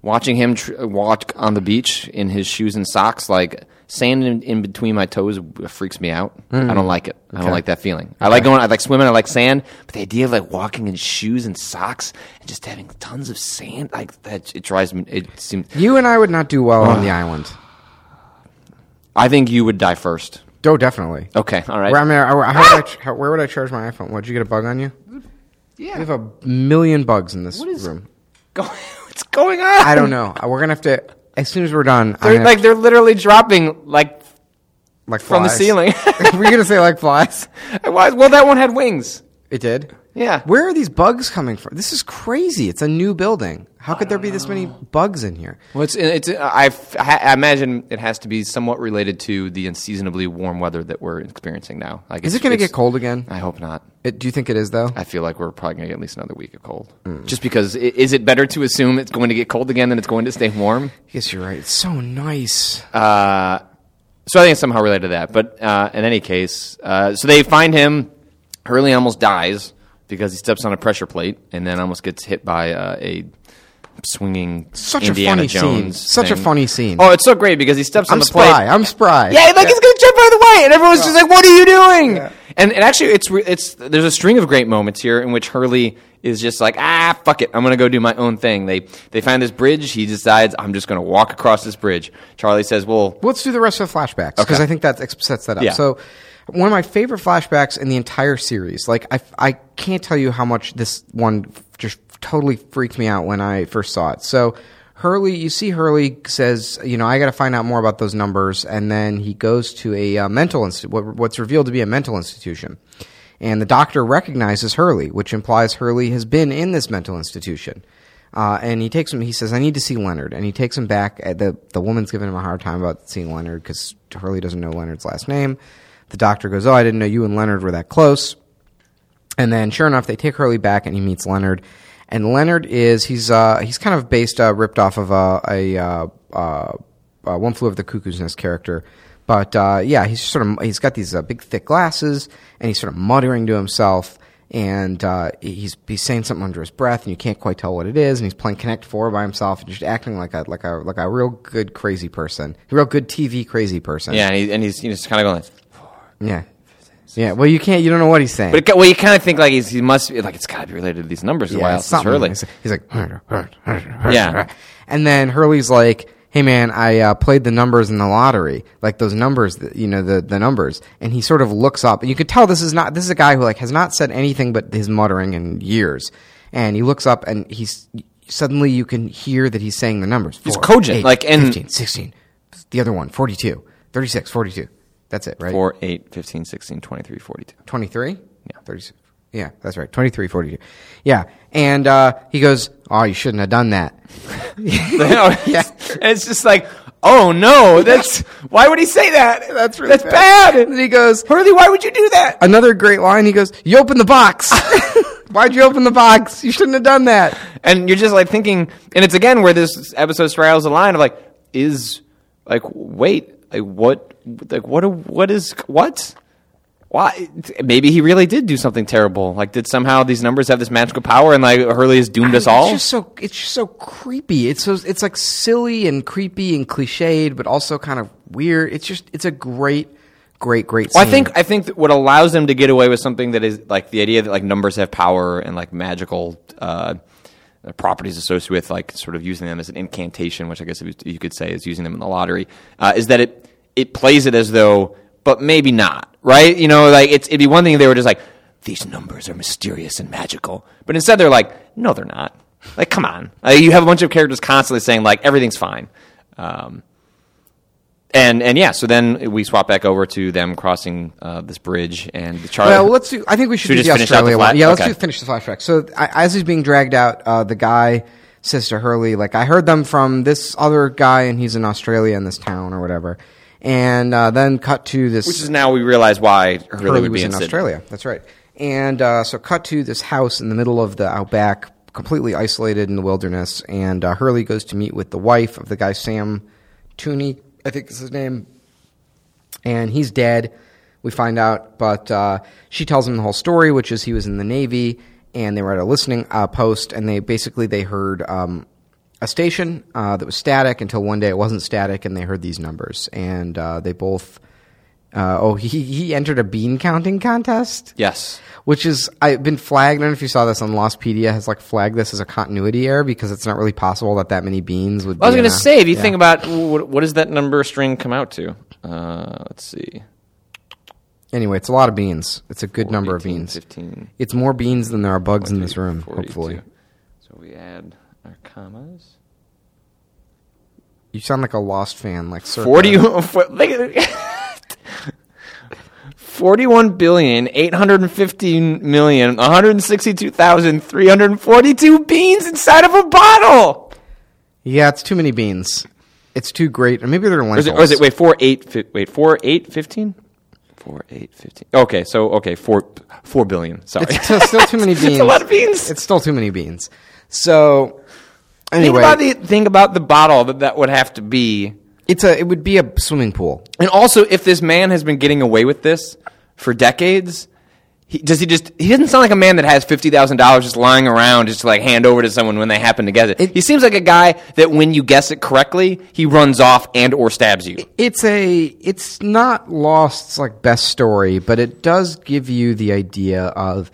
watching him tr- walk on the beach in his shoes and socks, like sand in, in between my toes, freaks me out. I don't mm. like it. I don't like that feeling. I like going. I like swimming. I like sand. But the idea of like walking in shoes and socks and just having tons of sand, like that, it drives me. It seems. You and I would not do well on the island. I think you would die first. Oh, definitely. Okay, all right. Where, I mean, how would I, ah! how, where would I charge my iPhone? What, did you get a bug on you? yeah. We have a million bugs in this What is- room. Go- *laughs* What's going on? I don't know. Uh, we're going to have to as soon as we're done, They're gonna- like they're literally dropping like like from the flies. ceiling. *laughs* Were you going to say like *laughs* flies? Well, that one had wings. It did. Yeah. Where are these bugs coming from? This is crazy. It's a new building. How could there be this many bugs in here? Well, it's it's. I, I imagine it has to be somewhat related to the unseasonably warm weather that we're experiencing now. Like, Is it going to get cold again? I hope not. It, do you think it is though? I feel like we're probably going to get at least another week of cold. Hmm. Just because, i- is it better to assume it's going to get cold again than it's going to stay warm? I guess you're right. It's so nice. Uh, so I think it's somehow related to that. But uh, in any case, uh, so they find him. Hurley almost dies because he steps on a pressure plate and then almost gets hit by uh, a swinging Such a Indiana funny scene. Jones. Such a funny scene. Oh, it's so great because he steps on I'm the spry. plate. I'm spry. Yeah, like he's gonna jump out of the way, and everyone's just like, "What are you doing?" And, and actually, it's it's there's a string of great moments here in which Hurley is just like, "Ah, fuck it, I'm gonna go do my own thing." They they find this bridge. He decides, "I'm just gonna walk across this bridge." Charlie says, "Well, Let's do the rest of the flashbacks because Okay. I think that sets that up. Yeah. So, one of my favorite flashbacks in the entire series. Like I, I can't tell you how much this one just totally freaked me out when I first saw it. So. Hurley, you see, Hurley says, "You know, I got to find out more about those numbers," and then he goes to a uh, mental institu- what, what's revealed to be a mental institution, and the doctor recognizes Hurley, which implies Hurley has been in this mental institution. Uh, and he takes him. He says, "I need to see Leonard." And he takes him back. The The woman's giving him a hard time about seeing Leonard because Hurley doesn't know Leonard's last name. The doctor goes, "Oh, I didn't know you and Leonard were that close." And then, sure enough, they take Hurley back, and he meets Leonard. And Leonard is he's uh, he's kind of based uh, ripped off of uh, a uh, uh, uh, One Flew Over the Cuckoo's Nest character. But yeah, he's sort of he's got these big thick glasses, and he's sort of muttering to himself, and uh, he's he's saying something under his breath, and you can't quite tell what it is. And he's playing Connect Four by himself, and just acting like a like a like a real good crazy person, a real good TV crazy person. yeah," and, he, and he's you know, just kind of going. Yeah, yeah. Well, you can't, you don't know what he's saying. But it, well, you kind of think like he's, he must be like it's got to be related to these numbers. Yeah, Why it's else is. Hurley? He's, he's like, Yeah. And then Hurley's like, "Hey man, I uh, played the numbers in the lottery, like those numbers, that, you know, the the numbers." And he sort of looks up, and you could tell this is not this is a guy who like has not said anything but his muttering in years. And he looks up, and he's suddenly you can hear that he's saying the numbers. He's Four, cogent, eight, like, and- 15, 16. The other one, 42, 36, 42. That's it, right? 4, 8, 15, 16, 23, 42. 23? Yeah. 36. Yeah, that's right. 23, 42. Yeah. And uh, he goes, Oh, you shouldn't have done that. *laughs* *laughs* yeah. It's just like, oh no, that's *laughs* why would he say that? That's really that's bad. And he goes, Hurley, why would you do that? Another great line. He goes, You open the box. Why'd you open the box? You shouldn't have done that. And you're just like thinking, and it's again where this episode straddles the line of like, is like, wait, like what, like what, what is what? Why? Maybe he really did do something terrible. Like, did somehow these numbers have this magical power, and like Hurley has doomed us all? It's just so it's just so creepy. It's so it's like silly and creepy and cliched, but also kind of weird. It's just it's a great, great, great. Well, I think I think that what allows them to get away with something that is like the idea that like numbers have power and like magical uh, properties associated with like sort of using them as an incantation, which I guess you could say is using them in the lottery, uh, is that it it plays it as though, but maybe not, right? You know, like it's it'd be one thing if they were just like these numbers are mysterious and magical, but instead they're like, no, they're not. Like, come on, like, you have a bunch of characters constantly saying like everything's fine. Um, and and yeah, so then we swap back over to them crossing uh, this bridge and the Charlie. Well, let's do. I think we should, Should do just the finish out the Australia one. Yeah, let's okay. do finish the flashback. So I, as he's being dragged out, uh, the guy says to Hurley, "Like I heard them from this other guy, and he's in Australia in this town or whatever." And uh, then cut to this. which is now we realize why Hurley, Hurley would was be in Sydney. Australia. That's right. And uh, so, cut to this house in the middle of the outback, completely isolated in the wilderness. And uh, Hurley goes to meet with the wife of the guy Sam Toomey, I think is his name. And he's dead. We find out, but uh, she tells him the whole story, which is he was in the Navy and they were at a listening uh, post, and they basically they heard um, a station uh, that was static until one day it wasn't static, and they heard these numbers, and uh, they both. Uh, oh, he he entered a bean counting contest. Yes. Which is I've been flagged. I don't know if you saw this on Lostpedia has like flagged this as a continuity error because it's not really possible that that many beans would. I was going to say, if you yeah. think about what, what does that number string come out to? Uh, let's see. Anyway, it's a lot of beans. It's a good 4, number of beans. 15, It's more beans than there are bugs in this room. 42. Hopefully, So we add our commas. you sound like a Lost fan, like circa- 40 *laughs* look at- 41 billion 815 million 162,342 beans inside of a bottle. Yeah, it's too many beans. It's too great. Or maybe they're Or lentils. is it, or is it wait 4 8 fi- wait 4 8 15? 4 8 15. Okay, so okay, 4 4 billion. Sorry. It's still, still too many beans. *laughs* It's a lot of beans. It's still too many beans. So Think anyway, about the think about the bottle that that would have to be. It's a it would be a swimming pool. And also, if this man has been getting away with this for decades, he, does he just? He doesn't sound like a man that has fifty thousand dollars just lying around, just to like hand over to someone when they happen to get it. It- he seems like a guy that when you guess it correctly, he runs off and or stabs you. It's a it's not Lost's like best story, but it does give you the idea of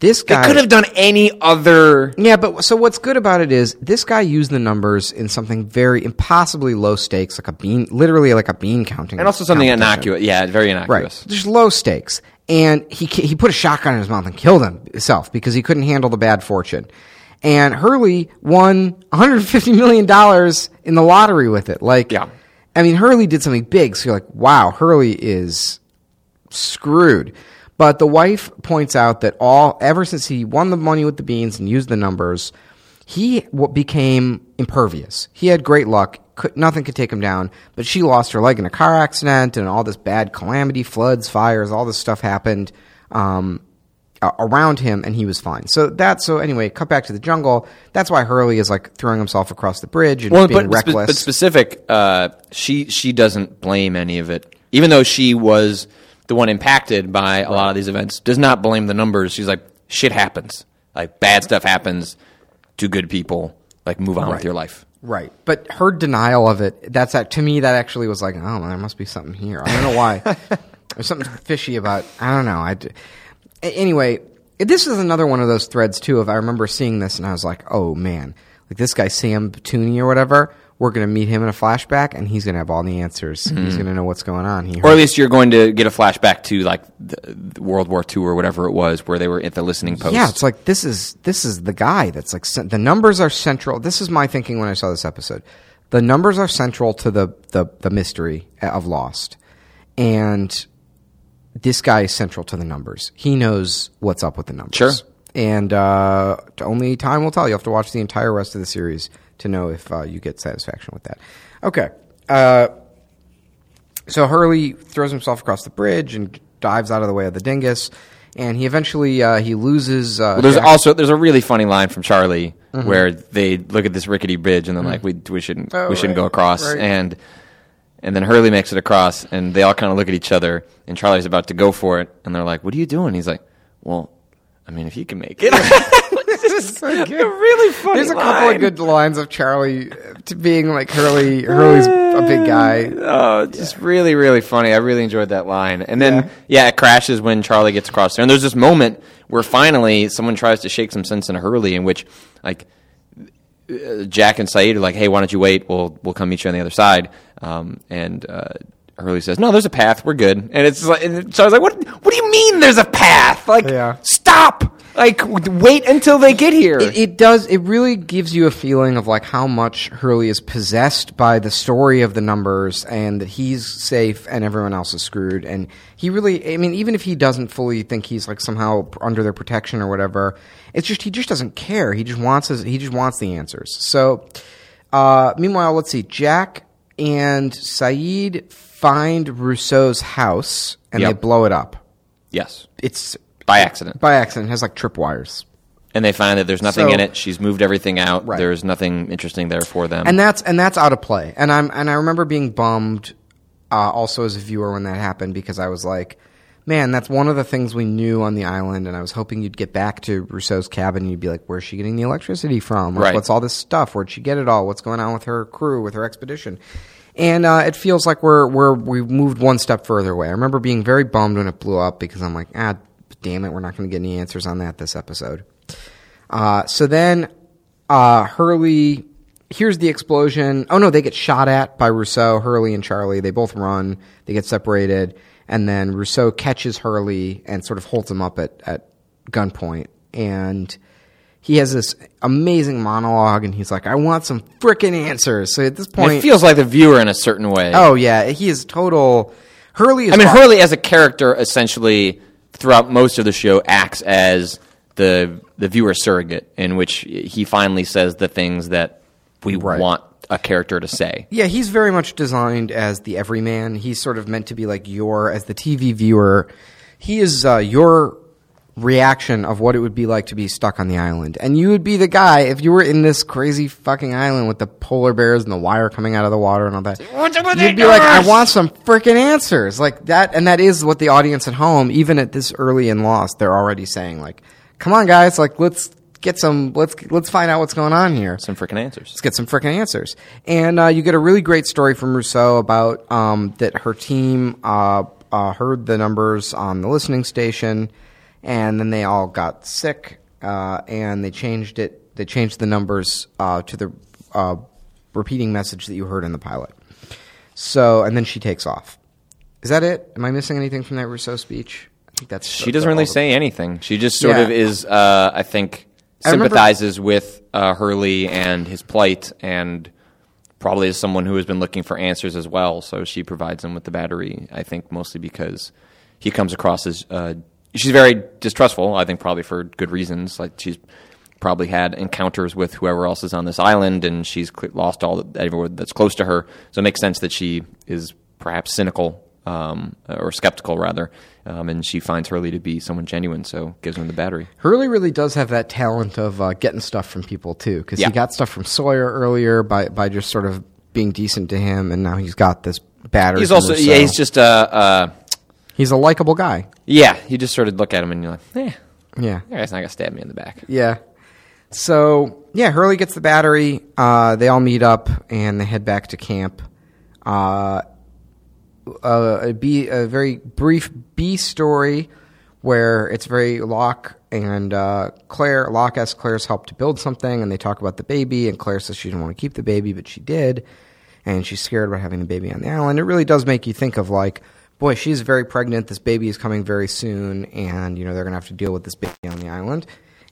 this They guy could have done any other. Yeah, but so what's good about it is this guy used the numbers in something very impossibly low stakes, like a bean, literally like a bean counting, And also something innocuous. Yeah, very innocuous. Right, just low stakes, and he he put a shotgun in his mouth and killed himself because he couldn't handle the bad fortune. And Hurley won 150 million dollars in the lottery with it. Like, Yeah. I mean, Hurley did something big. So you're like, wow, Hurley is screwed. But the wife points out that all ever since he won the money with the beans and used the numbers, he became impervious. He had great luck. Could, nothing could take him down. But she lost her leg in a car accident, and all this bad calamity, floods, fires, all this stuff happened um, around him, and he was fine. So that. So anyway, cut back to the jungle. That's why Hurley is like throwing himself across the bridge and Well, being but, spe- reckless. but specific, uh, she she doesn't blame any of it, even though she was the one impacted by a lot of these events. Does not blame the numbers. She's like, shit happens. Like bad stuff happens to good people. Like move on with your life. Right. But her denial of it, that's that to me that actually was like, oh, there must be something here. I don't know why. *laughs* There's something fishy about I don't know. I anyway, this is another one of those threads too of I remember seeing this and I was like, "Oh man. Like this guy Sam Toomey or whatever we're going to meet him in a flashback, and he's going to have all the answers. He's going to know what's going on. He Mm-hmm. Or at least you're going to get a flashback to like the, the World War II or whatever it was, where they were at the listening post. Yeah, it's like this is this is the guy that's like the numbers are central. This is my thinking when I saw this episode. The numbers are central to the the, the mystery of Lost, and this guy is central to the numbers. He knows what's up with the numbers. Sure. And uh, only time will tell. You have to watch the entire rest of the series to know if uh, you get satisfaction with that. Okay. Uh, so Hurley throws himself across the bridge and dives out of the way of the dingus, and he eventually uh, he loses. Uh, Well, there's Jack- also there's a really funny line from Charlie where they look at this rickety bridge and they're like, we we shouldn't Oh, we shouldn't right, go across right. and and then Hurley makes it across and they all kind of look at each other and Charlie's about to go for it and they're like, what are you doing? He's like, well, I mean, if you can make it. *laughs* *laughs* it's so a good. *laughs* really funny. There's a couple line. of good lines of Charlie uh, to being like Hurley. Hurley's a big guy. *laughs* Oh, just really, really funny. I really enjoyed that line. And then, yeah. it crashes when Charlie gets across there. And there's this moment where finally someone tries to shake some sense into Hurley, in which, like, uh, Jack and Sayid are like, "Hey, why don't you wait? We'll we'll come meet you on the other side." Um, and uh, Hurley says, "No, there's a path. We're good." And it's like, and so I was like, "What? What do you mean there's a path? Like, Yeah. stop! Like, wait until they get here." It, it does. It really gives you a feeling of like how much Hurley is possessed by the story of the numbers, and that he's safe and everyone else is screwed. And he really, I mean, even if he doesn't fully think he's like somehow under their protection or whatever, it's just he just doesn't care. He just wants his, he just wants the answers. So, uh, meanwhile, let's see, Jack and Sayid find Rousseau's house and Yep. they blow it up. yes, It's by accident. by accident. It has like tripwires. And they find that there's nothing So- in it. She's moved everything out. Right. There's nothing interesting there for them. and that's and that's out of play. And I'm and I remember being bummed uh, also as a viewer when that happened because I was like, man, that's one of the things we knew on the island, and I was hoping you'd get back to Rousseau's cabin and you'd be like, where's she getting the electricity from? Like, Right. What's all this stuff? Where'd she get it all? What's going on with her crew, with her expedition? And uh, it feels like we're we're we've moved one step further away. I remember being very bummed when it blew up because I'm like, ah, damn it, we're not going to get any answers on that this episode. Uh, so then uh, Hurley hears the explosion. Oh no, they get shot at by Rousseau, Hurley, and Charlie. They both run. They get separated, and then Rousseau catches Hurley and sort of holds him up at at gunpoint. And he has this amazing monologue, and he's like, "I want some frickin' answers." So at this point, it feels like the viewer in a certain way. oh yeah, he is total. Hurley is. I mean, Hurley as a character essentially throughout most of the show acts as the the viewer surrogate, in which he finally says the things that we Right. want a character to say. Yeah, he's very much designed as the everyman. He's sort of meant to be like your, as the TV viewer, he is uh, your reaction of what it would be like to be stuck on the island. And you would be the guy if you were in this crazy fucking island with the polar bears and the wire coming out of the water and all that. You'd be like, I want some freaking answers. Like that, and that is what the audience at home, even at this early in Lost, they're already saying, like, come on, guys, like, let's get some, let's, let's find out what's going on here Some freaking answers. let's get some freaking answers. And uh, you get a really great story from Rousseau about um, that her team uh, uh, heard the numbers on the listening station, and then they all got sick, uh, and they changed it. They changed the numbers uh, to the uh, repeating message that you heard in the pilot. So, and then she takes off. Is that it? Am I missing anything from that Rousseau speech? I think that's She doesn't really say anything. She just sort Yeah. of is, uh, I think, I sympathizes with uh, Hurley and his plight, and probably is someone who has been looking for answers as well. So she provides him with the battery. I think mostly because he comes across as uh, she's very distrustful. I think probably for good reasons. Like she's probably had encounters with whoever else is on this island, and she's lost all the, everyone that's close to her. So it makes sense that she is perhaps cynical um, or skeptical rather, um, and she finds Hurley to be someone genuine, so gives him the battery. Hurley really does have that talent of uh, getting stuff from people too, because Yeah. he got stuff from Sawyer earlier by by just sort of being decent to him, and now he's got this battery. He's also Rousseau. yeah, he's just uh, uh he's a likable guy. yeah. You just sort of look at him and you're like, eh, Yeah, that guy's not gonna stab me in the back. yeah. So yeah, Hurley gets the battery. Uh, they all meet up and they head back to camp. Uh, uh, a B, a very brief B story where it's very Locke and uh, Claire Locke asks Claire's help to build something, and they talk about the baby, and Claire says she didn't want to keep the baby, but she did, and she's scared about having the baby on the island. It really does make you think of like, boy, she's very pregnant. This baby is coming very soon, and you know they're gonna have to deal with this baby on the island.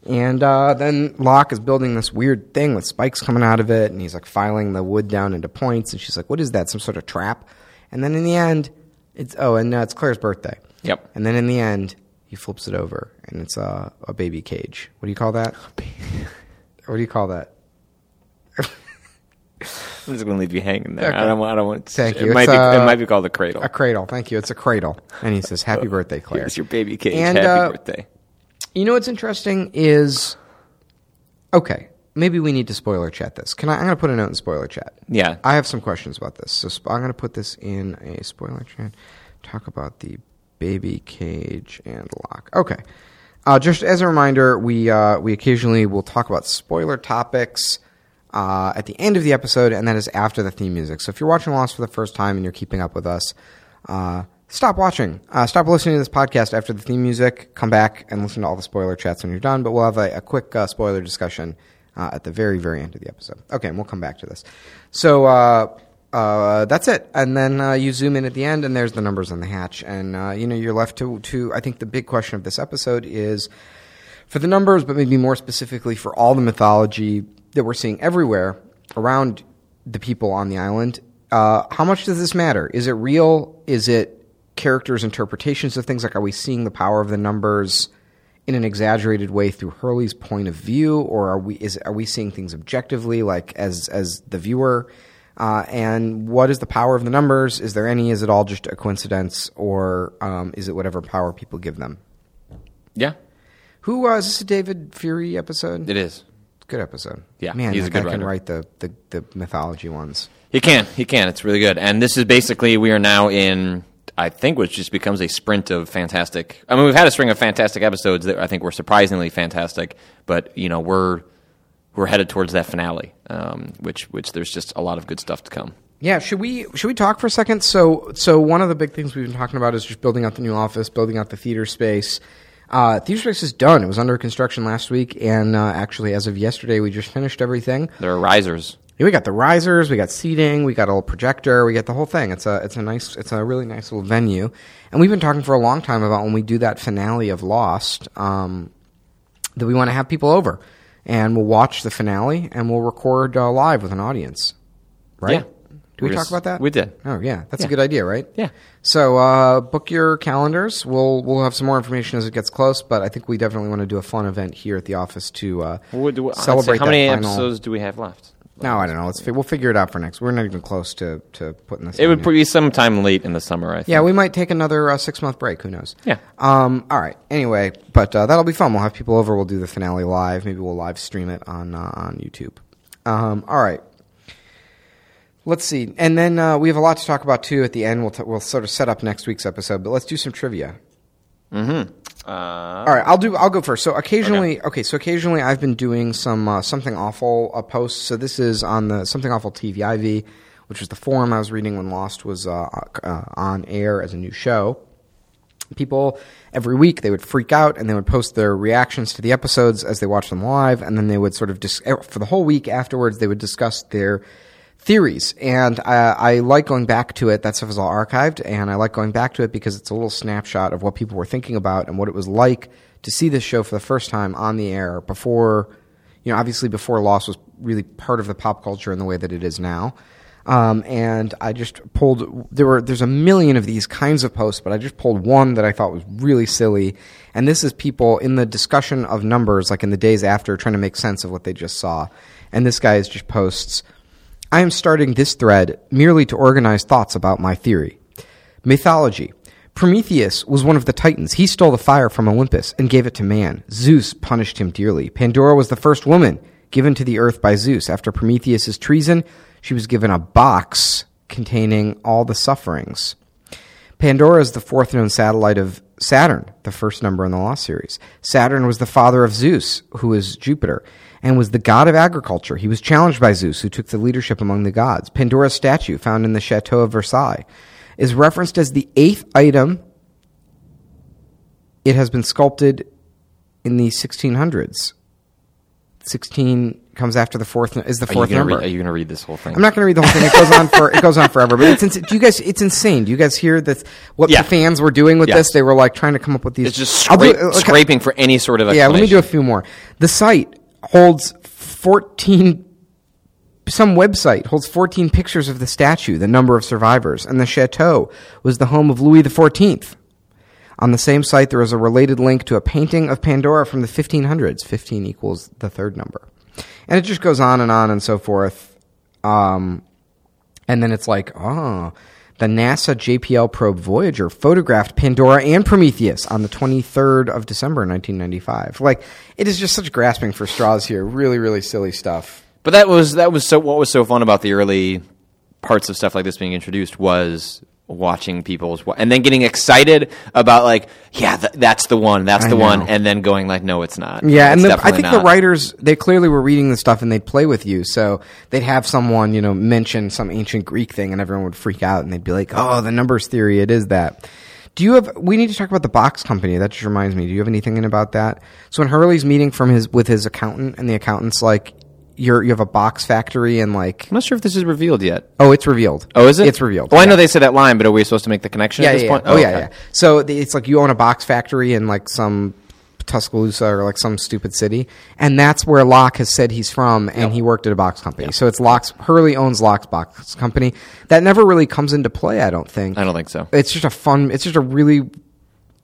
And uh, then Locke is building this weird thing with spikes coming out of it, and he's like filing the wood down into points. And she's like, "What is that? Some sort of trap?" And then in the end, it's oh, and uh, it's Claire's birthday. Yep. And then in the end, he flips it over, and it's a a baby cage. What do you call that? *laughs* what do you call that? *laughs* I'm just going to leave you hanging there. Okay. I don't. want- I don't want. Thank it you. Might It's, be, uh, it might be called a cradle. A cradle. Thank you. It's a cradle. And he says, "Happy birthday, Claire." Here's your baby cage. And, Happy uh, birthday. You know what's interesting is, okay, maybe we need to spoiler chat this. Can I? I'm going to put a note in spoiler chat. Yeah. I have some questions about this, so sp- I'm going to put this in a spoiler chat. Talk about the baby cage and Locke. Okay. Uh, just as a reminder, we uh, we occasionally will talk about spoiler topics uh, at the end of the episode, and that is after the theme music. So if you're watching Lost for the first time and you're keeping up with us, uh, stop watching. Uh, stop listening to this podcast after the theme music. Come back and listen to all the spoiler chats when you're done. But we'll have a, a quick uh, spoiler discussion uh, at the very, very end of the episode. Okay, and we'll come back to this. So uh, that's it. And then you zoom in at the end, and there's the numbers on the hatch. And you know you're left to to. I think the big question of this episode is for the numbers, but maybe more specifically for all the mythology that we're seeing everywhere around the people on the island. Uh, how much does this matter? Is it real? Is it characters' interpretations of things? Like, are we seeing the power of the numbers in an exaggerated way through Hurley's point of view, or are we is are we seeing things objectively, like as as the viewer? Uh, and what is the power of the numbers? Is there any? Is it all just a coincidence, or um, is it whatever power people give them? Yeah. Who uh, is this a David Fury episode? It is. Good episode. Yeah, man, he's a good guy can write the, the, the mythology ones. He can. He can. It's really good. And this is basically we are now in. I think which just becomes a sprint of fantastic. I mean, we've had a string of fantastic episodes that I think were surprisingly fantastic, but you know we're we're headed towards that finale, um, which which there's just a lot of good stuff to come. Yeah, should we should we talk for a second? So so one of the big things we've been talking about is just building out the new office, building out the theater space. Uh, theater space is done. It was under construction last week, and uh, actually, as of yesterday, we just finished everything. There are risers. Yeah, we got the risers, we got seating, we got a little projector, we got the whole thing. It's a it's a nice it's a really nice little venue, and we've been talking for a long time about when we do that finale of Lost um, that we want to have people over, and we'll watch the finale and we'll record uh, live with an audience. Right? Yeah. Did we talk about that? we did. Oh yeah, that's a good idea, right? Yeah. So uh, book your calendars. We'll we'll have some more information as it gets close, but I think we definitely want to do a fun event here at the office to uh, let's see, celebrate. How many final- episodes do we have left? no, I don't know. Let's fi- we'll figure it out for next. We're not even close to, to putting this. It would be sometime late in the summer. I think. yeah, we might take another uh, six month break. Who knows? Yeah. Um. All right. Anyway, but uh, that'll be fun. We'll have people over. We'll do the finale live. Maybe we'll live stream it on uh, on YouTube. Um. All right. Let's see, and then uh, we have a lot to talk about too. At the end, we'll t- we'll sort of set up next week's episode. But let's do some trivia. Uh, All right, I'll do. I'll go first. So occasionally, okay. so occasionally, I've been doing some uh, something awful uh, posts. So this is on the something awful TVIV, which was the forum I was reading when Lost was uh, uh, on air as a new show. People every week they would freak out and they would post their reactions to the episodes as they watched them live, and then they would sort of dis- er, for the whole week afterwards they would discuss their theories. And I, I like going back to it. That stuff is all archived, and I like going back to it because it's a little snapshot of what people were thinking about and what it was like to see this show for the first time on the air before, you know, obviously before Lost was really part of the pop culture in the way that it is now. Um, and I just pulled. There were there's a million of these kinds of posts, but I just pulled one that I thought was really silly. And this is people in the discussion of numbers, like in the days after, trying to make sense of what they just saw. And this guy is just posts. I am starting this thread merely to organize thoughts about my theory. Mythology. Prometheus was one of the Titans. He stole the fire from Olympus and gave it to man. Zeus punished him dearly. Pandora was the first woman given to the earth by Zeus. After Prometheus's treason, she was given a box containing all the sufferings. Pandora is the fourth known satellite of Saturn, the first number in the Lost series. Saturn was the father of Zeus, who is Jupiter, and was the god of agriculture. He was challenged by Zeus, who took the leadership among the gods. Pandora's statue, found in the Chateau of Versailles, is referenced as the eighth item. It has been sculpted in the 1600s. 16 comes after the fourth is the fourth gonna number. read, are you gonna read this whole thing? I'm not going to read the whole thing. It goes on for it goes on forever. But it's ins- do you guys it's insane. Do you guys hear that what Yeah. the fans were doing with Yes. this? They were like trying to come up with these It's just I'll do- scraping for any sort of Yeah, let me do a few more. The site holds 14 some website holds 14 pictures of the statue, the number of survivors, and the chateau was the home of Louis XIV. On the same site, there is a related link to a painting of Pandora from the 1500s. 15 equals the third number. And it just goes on and on and so forth. Um, and then it's like, oh, the NASA JPL probe Voyager photographed Pandora and Prometheus on the 23rd of December 1995. Like, it is just such grasping for straws here. Really, really silly stuff. But that was that was so what was so fun about the early parts of stuff like this being introduced was watching people's and then getting excited about like yeah th- that's the one that's I the one and then going like no it's not Yeah, and the, I think the writers they clearly were reading the stuff and they'd play with you. So they'd have someone you know mention some ancient Greek thing, and everyone would freak out and they'd be like, "Oh, the numbers theory, it is that." Do you have? We need to talk about the box company. That just reminds me. Do you have anything in about that? So when Hurley's meeting from his with his accountant, and the accountant's like, "You're you have a box factory," and like, I'm not sure if this is revealed yet "Oh, it's revealed." oh is it It's revealed. well I yeah. know they said that line but are we supposed to make the connection yeah, at this yeah, point yeah. Oh, yeah, okay. yeah. So the, it's like you own a box factory in like some Tuscaloosa or like some stupid city, and that's where Locke has said he's from, and he worked at a box company. So it's Locke's Hurley owns Locke's box company. That never really comes into play, I don't think. I don't think so It's just a fun. It's just a really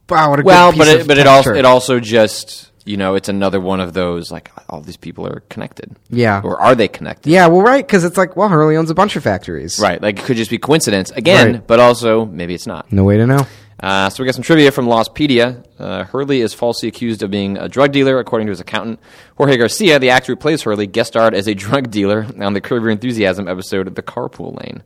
wow. What a well but it, but it also it also just you know it's another one of those like all these people are connected Yeah. or are they connected yeah, well, right, because it's like well, Hurley owns a bunch of factories. right like it could just be coincidence again Right. but also maybe it's not No way to know. Uh, so we got some trivia from Lostpedia. Uh, Hurley is falsely accused of being a drug dealer, according to his accountant. Jorge Garcia, the actor who plays Hurley, guest starred as a drug dealer on the Curb Your Enthusiasm episode of "The Carpool Lane."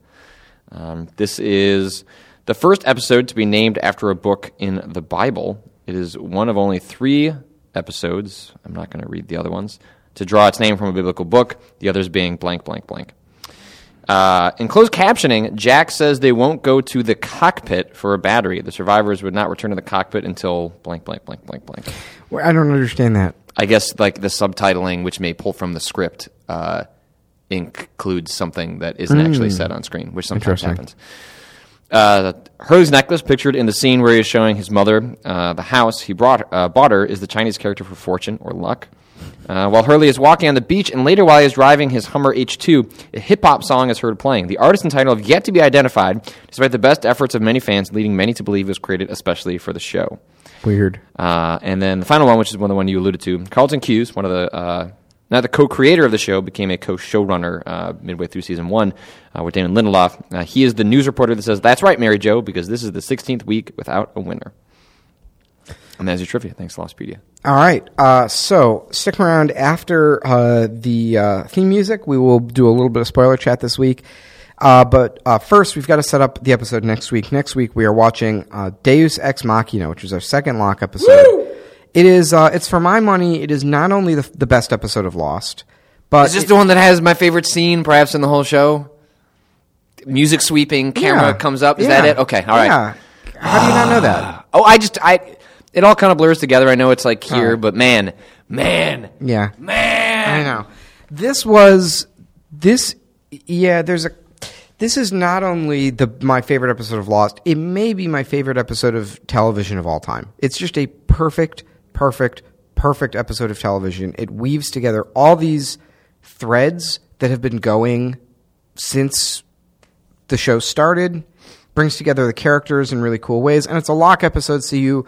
Um, this is the first episode to be named after a book in the Bible. It is one of only three episodes. I'm not going to read the other ones to draw its name from a biblical book. The others being blank, blank, blank. Uh, in closed captioning, Jack says they won't go to the cockpit for a battery. The survivors would not return to the cockpit until blank, blank, blank, blank, blank. Well, I don't understand that. I guess like the subtitling, which may pull from the script, uh, includes something that isn't actually said on screen, which sometimes happens. Uh, Hurley's necklace, pictured in the scene where he is showing his mother uh, the house he brought, uh, bought her, is the Chinese character for fortune or luck. Uh, while Hurley is walking on the beach, and later while he is driving his Hummer H2, a hip hop song is heard playing. The artist and title have yet to be identified, despite the best efforts of many fans, leading many to believe it was created especially for the show. Weird. Uh, and then the final one, which is one of the one you alluded to, Carlton Cuse, one of the uh, not the co-creator of the show, became a co-showrunner uh, midway through season one uh, with Damon Lindelof. Uh, he is the news reporter that says, "That's right, Mary Jo, because this is the 16th week without a winner." And that's your trivia. Thanks, Lostpedia. All right. Uh, so stick around after uh, the uh, theme music. We will do a little bit of spoiler chat this week. Uh, but uh, first, we've got to set up the episode next week. Next week, we are watching uh, Deus Ex Machina, which is our second Locke episode. It is. Uh, it's for my money. It is not only the, the best episode of Lost, but Is this it- the one that has my favorite scene, perhaps in the whole show? Music sweeping, camera Yeah. comes up. Is Yeah. that it? Okay, all right. Yeah. How do you not know that? *sighs* Oh, I just I. It all kind of blurs together. I know it's like here, right. but man, man, Yeah. man. I know. This was this. Yeah, there's a. This is not only the my favorite episode of Lost. It may be my favorite episode of television of all time. It's just a perfect, perfect, perfect episode of television. It weaves together all these threads that have been going since the show started. Brings together the characters in really cool ways, and it's a Locke episode, so you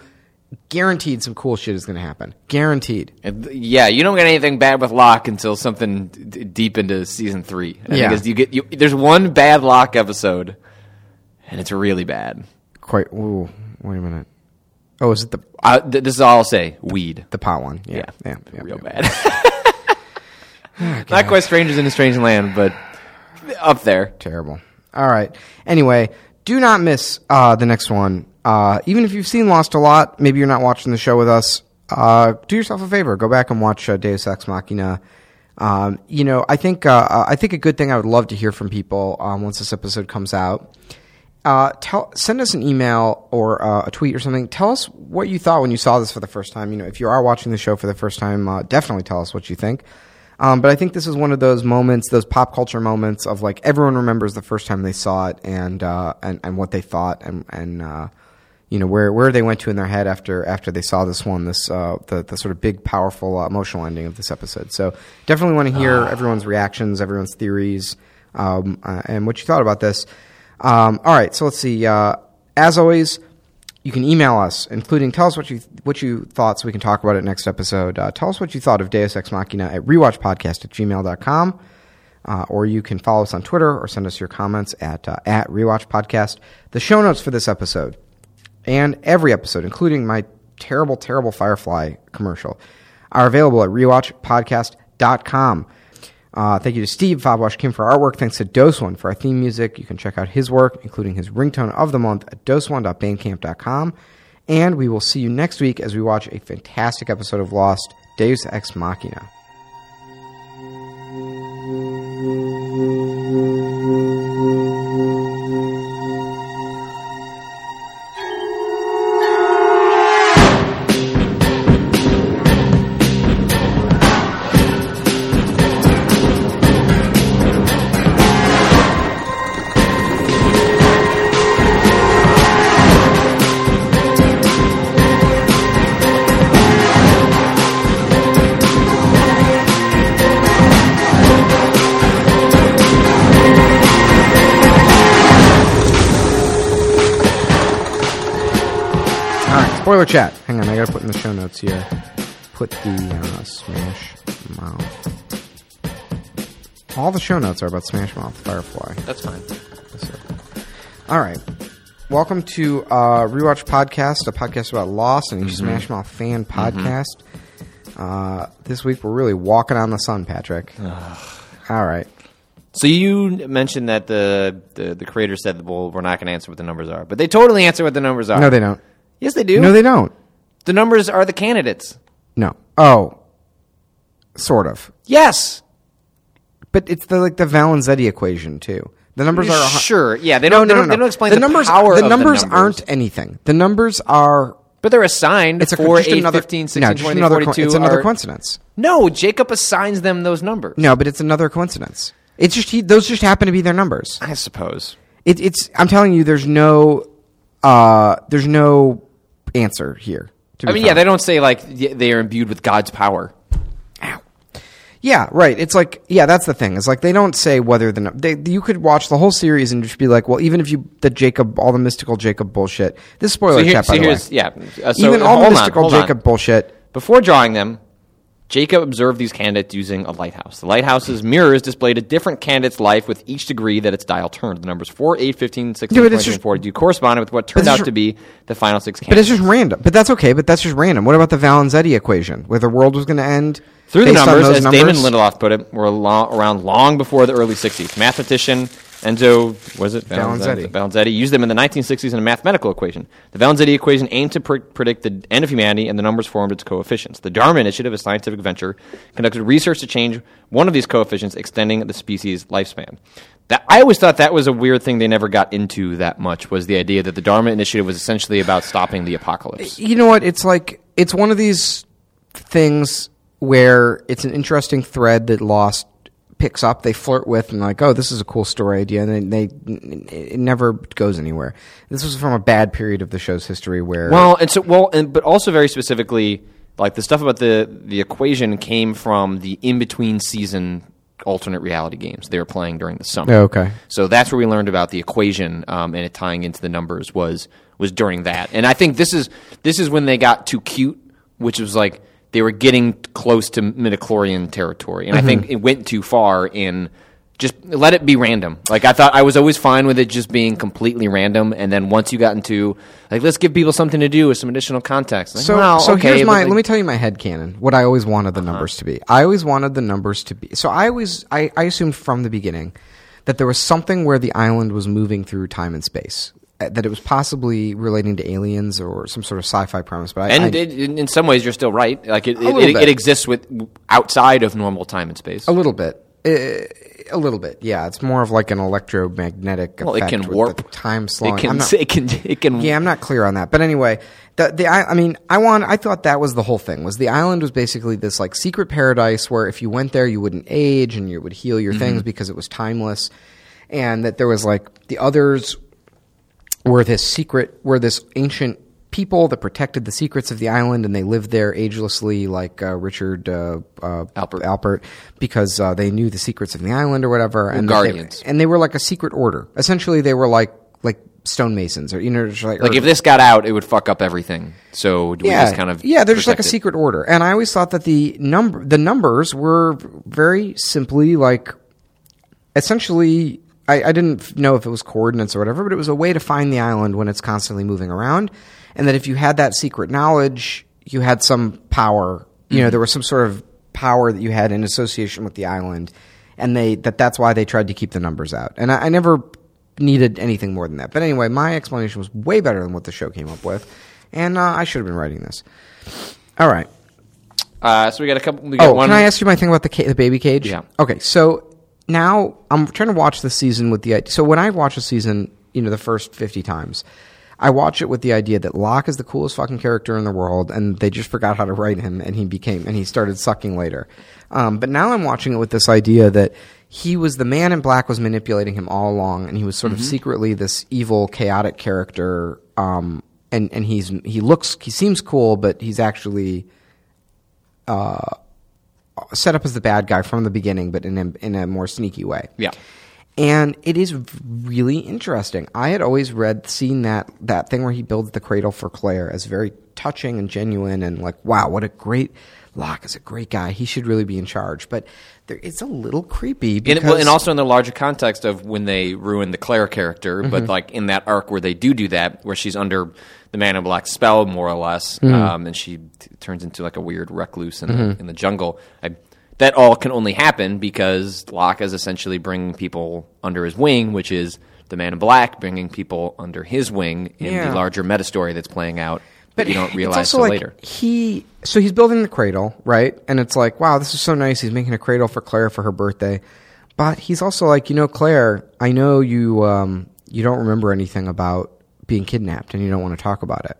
guaranteed some cool shit is going to happen. Guaranteed. Yeah, you don't get anything bad with Locke until something d- deep into season three. I Yeah. you get you, there's one bad Locke episode, and it's really bad. Quite. Ooh, wait a minute. Oh, is it the Uh, th- this is all I'll say: weed. the pot one? Yeah, yeah, yeah. real yeah. bad. *laughs* Not quite strangers in a strange land, but up there. Terrible. All right. Anyway, do not miss uh, the next one. Uh, even if you've seen Lost a lot, maybe you're not watching the show with us. Uh, do yourself a favor. Go back and watch uh, Deus Ex Machina. Um, you know, I think uh, I think a good thing I would love to hear from people um, once this episode comes out uh, tell send us an email or uh, a tweet or something. Tell us what you thought when you saw this for the first time. You know, if you are watching the show for the first time, uh, definitely tell us what you think. Um, but I think this is one of those moments, those pop culture moments of like everyone remembers the first time they saw it and uh, and and what they thought and and uh, you know where where they went to in their head after after they saw this one, this uh, the the sort of big, powerful, uh, emotional ending of this episode. So definitely want to hear everyone's reactions, everyone's theories, um, uh, and what you thought about this. Um, all right, so let's see. Uh, as always, you can email us, including tell us what you what you thought, so we can talk about it next episode. Uh, tell us what you thought of Deus Ex Machina at rewatchpodcast at gmail.com. Uh, or you can follow us on Twitter or send us your comments at uh, at Rewatch Podcast. The show notes for this episode and every episode, including my terrible, terrible Firefly commercial, are available at rewatchpodcast.com. Uh, thank you to Steve Fabwash Kim for artwork. Thanks to Dose One for our theme music. You can check out his work, including his ringtone of the month at dose1.bandcamp.com. And we will see you next week as we watch a fantastic episode of Lost, Deus Ex Machina. All right, spoiler chat. Hang on, I gotta put in the show notes here. Put the uh, Smash Mouth. All the show notes are about Smash Mouth Firefly. That's fine. All right. Welcome to uh, Rewatch Podcast, a podcast about Lost and a Smash Mouth fan podcast. Uh, this week we're really walking on the sun, Patrick. All right. So you mentioned that the, the, the creator said, well, we're not going to answer what the numbers are. But they totally answer what the numbers are. No, they don't. Yes, they do. No, they don't. the numbers are the candidates. No. Oh, sort of. Yes. But it's the like the Valenzetti equation too. The numbers are Sure. Yeah, they don't, no, they no, don't, no. they don't explain the the, numbers. power the numbers the numbers. aren't anything. The numbers are. But they're assigned It's a 4, just 8, another 15, 16, no, just 20, another. 42 It's another are- coincidence. No, Jacob assigns them those numbers. No, but it's another coincidence. It's just he, those just happen to be their numbers. I suppose. It, it's. I'm telling you, there's no. Uh, there's no answer here. to I mean, yeah, they don't say like they are imbued with God's power. Ow. Yeah, right. It's like yeah, that's the thing. It's like they don't say whether the they you could watch the whole series and just be like, well, even if you the Jacob all the mystical Jacob bullshit. This spoiler So, here, chat by the way. yeah. Uh, so even all the on, mystical on. Jacob bullshit. Before drawing them, Jacob observed these candidates using a lighthouse. The lighthouse's mirrors displayed a different candidate's life with each degree that its dial turned. The numbers 4, 8, 15, 16, Yeah, but 20, it's just- and 42 corresponded with what turned out to be the final six candidates. But it's just random. But that's okay. But that's just random. What about the Valenzetti equation, where the world was going to end Through the numbers, as numbers? Damon Lindelof put it, were lo- around long before the early 60s. Mathematician Enzo, was it? Valenzetti. Valenzetti used them in the 1960s in a mathematical equation. The Valenzetti equation aimed to pre- predict the end of humanity, and the numbers formed its coefficients. The Dharma Initiative, a scientific venture, conducted research to change one of these coefficients, extending the species' lifespan. That, I always thought that was a weird thing they never got into that much, was the idea that the Dharma Initiative was essentially about stopping the apocalypse. you know what? It's like it's one of these things where it's an interesting thread that Lost picks up. They flirt with and like, oh, this is a cool story idea, and then they it never goes anywhere. This was from a bad period of the show's history where Well, and so well, and but also very specifically, like the stuff about the the equation came from the in between season alternate reality games they were playing during the summer. Oh, okay. So that's where we learned about the equation um, and it tying into the numbers was was during that. And I think this is this is when they got too cute, which was like they were getting close to midichlorian territory. And I think it went too far in just let it be random. Like I thought I was always fine with it just being completely random and then once you got into like let's give people something to do with some additional context. Like, So, so okay, here's my. like- Uh-huh. let me tell you my head canon. What I always wanted the numbers to be. I always wanted the numbers to be. So I always, I, I assumed from the beginning that there was something where the island was moving through time and space. Uh, That it was possibly relating to aliens or some sort of sci-fi premise. But I, and I, it, in, some ways, you're still right. Like it, it, it, exists with outside of normal time and space. a little bit. A little bit, yeah. It's more of like an electromagnetic Well, it can warp. time slowing. It can. Not- *laughs* it can. It can. yeah, I'm not clear on that. But anyway, the the I, I mean, I want. I thought that was the whole thing. Was the island was basically this like secret paradise where if you went there, you wouldn't age and you would heal your things because it was timeless, and that there was like the others were this secret, were this ancient people that protected the secrets of the island, and they lived there agelessly, like uh, Richard uh, uh, Alpert. Alpert, because uh, they knew the secrets of the island or whatever. and that they- guardians. and they were like a secret order. Essentially, they were like like stonemasons, or you know, like, like if this got out, it would fuck up everything. So we yeah, just kind of yeah, they're just like a it? secret order. And I always thought that the number the numbers were very simply like essentially. I, I didn't know if it was coordinates or whatever, but it was a way to find the island when it's constantly moving around, and that if you had that secret knowledge, you had some power. You Mm-hmm. know, there was some sort of power that you had in association with the island, and they that that's why they tried to keep the numbers out. And I, I never needed anything more than that. But anyway, my explanation was way better than what the show came up with, and uh, I should have been writing this. All right. Uh, so we got a couple. We got Oh, one. can I ask you my thing about the ca- the baby cage? Yeah. Okay, so now I'm trying to watch the season with the idea. So when I watch a season, you know, the first 50 times, I watch it with the idea that Locke is the coolest fucking character in the world, and they just forgot how to write him, and he became and he started sucking later. Um, but now I'm watching it with this idea that he was the man in black was manipulating him all along, and he was sort of secretly this evil, chaotic character. Um, and and he's he looks he seems cool, but he's actually set up as the bad guy from the beginning, but in a, in a more sneaky way. Yeah. And it is really interesting. I had always read, seen that that thing where he builds the cradle for Claire as very touching and genuine, and like, wow, what a great Locke is a great guy. He should really be in charge. But there, it's a little creepy And, well, and also in the larger context of when they ruin the Claire character, Mm-hmm. but like in that arc where they do do that, where she's under the Man in Black spell more or less, Mm-hmm. um, and she t- turns into like a weird recluse in, the, in the jungle. I, that all can only happen because Locke is essentially bringing people under his wing, which is the Man in Black bringing people under his wing in Yeah. the larger meta story that's playing out. But you don't *laughs* realize till like later. He so he's building the cradle, right? And it's like, wow, this is so nice. He's making a cradle for Claire for her birthday. But he's also like, you know, Claire, I know you um, you don't remember anything about being kidnapped, and you don't want to talk about it.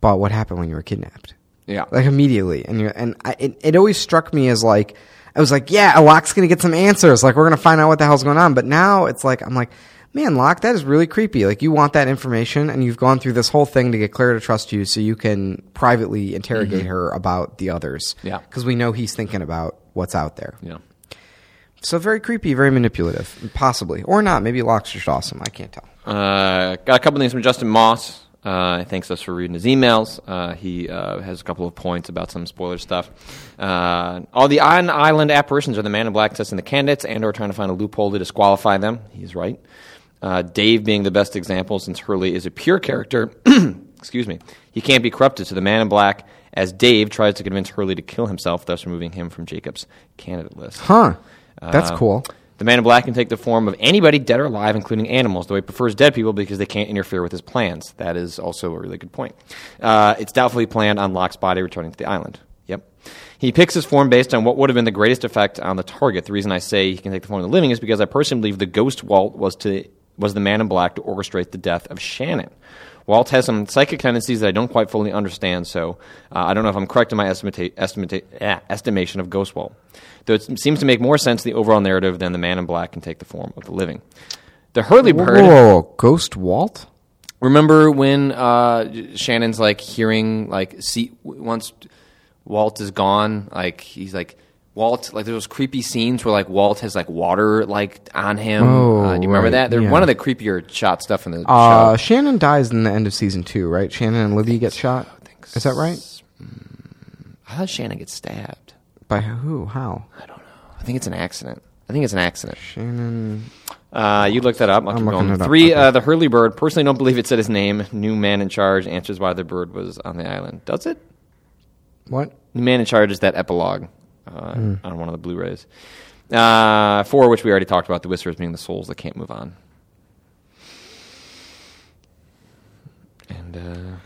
But what happened when you were kidnapped? Yeah. like immediately, and you and I, it, it always struck me as like I was like, yeah, Locke's gonna get some answers. Like we're gonna find out what the hell's going on. But now it's like I'm like, man, Locke, that is really creepy. Like you want that information, and you've gone through this whole thing to get Claire to trust you, so you can privately interrogate her about the others. Mm-hmm. Yeah. because we know he's thinking about what's out there. Yeah. So very creepy, very manipulative, possibly or not. Maybe Locke's just awesome. I can't tell. Uh, got a couple things from Justin Moss. Uh, thanks us for reading his emails. Uh, he uh, has a couple of points about some spoiler stuff. Uh, all the on island apparitions are the man in black testing the candidates and or trying to find a loophole to disqualify them. He's right. Uh, Dave being the best example since Hurley is a pure character. *clears throat* excuse me. He can't be corrupted to the man in black as Dave tries to convince Hurley to kill himself, thus removing him from Jacob's candidate list. Huh? That's Uh, cool. The man in black can take the form of anybody, dead or alive, including animals, though he prefers dead people because they can't interfere with his plans. That is also a really good point. Uh, it's doubtfully planned on Locke's body returning to the island. Yep. He picks his form based on what would have been the greatest effect on the target. The reason I say he can take the form of the living is because I personally believe the ghost Walt was to was the man in black to orchestrate the death of Shannon. Walt has some psychic tendencies that I don't quite fully understand, so uh, I don't know if I'm correct in my estimate, estimate, eh, estimation of Ghost Walt. Though it seems to make more sense in the overall narrative than the man in black can take the form of the living. The Hurley Whoa, bird. whoa. Ghost Walt? Remember when uh, Shannon's like hearing like see once Walt is gone, like he's like Walt like there's those creepy scenes where like Walt has like water like on him. Oh, uh, do you remember right, that? They're yeah. one of the creepier shot stuff in the Uh, show. Shannon dies in the end of season two, right? Shannon and Libby get shot. Is that right? How does Shannon get stabbed? By who? How? I don't know. I think it's an accident. I think it's an accident. Shannon. Uh, you look that up. I'll keep going. Three. Okay. Uh, the Hurley bird. Personally, don't believe it said his name. New man in charge answers why the bird was on the island. Does it? What? New man in charge is that epilogue uh, Hmm. on one of the Blu-rays. Uh, four, which we already talked about, the whispers being the souls that can't move on. And uh,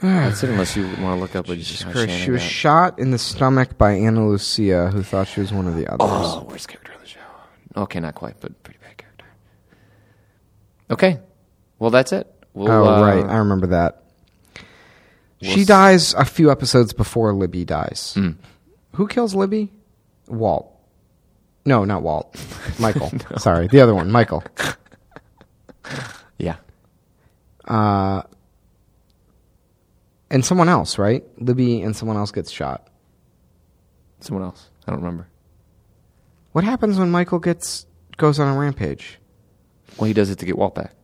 That's it. Unless you want to look up what Jesus Christ. Shannon She was shot in the stomach by Ana Lucia, who thought she was one of the others. Oh, worst character on the show. Okay, not quite, but pretty bad character. Okay, well that's it. We'll, oh, uh, right. I remember that. we'll she s- dies a few episodes before Libby dies. Mm. Who kills Libby? Walt. No, not Walt. *laughs* Michael. Sorry, the other one, Michael. *laughs* Yeah. Uh, and someone else, right? Libby and someone else gets shot. Someone else. I don't remember. What happens when Michael gets goes on a rampage? Well, he does it to get Walt back.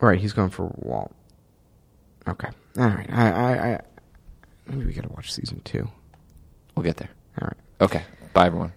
Right, he's going for Walt. Okay, all right. I, I, I maybe we got to watch season two. We'll get there. All right. Okay. Bye, everyone.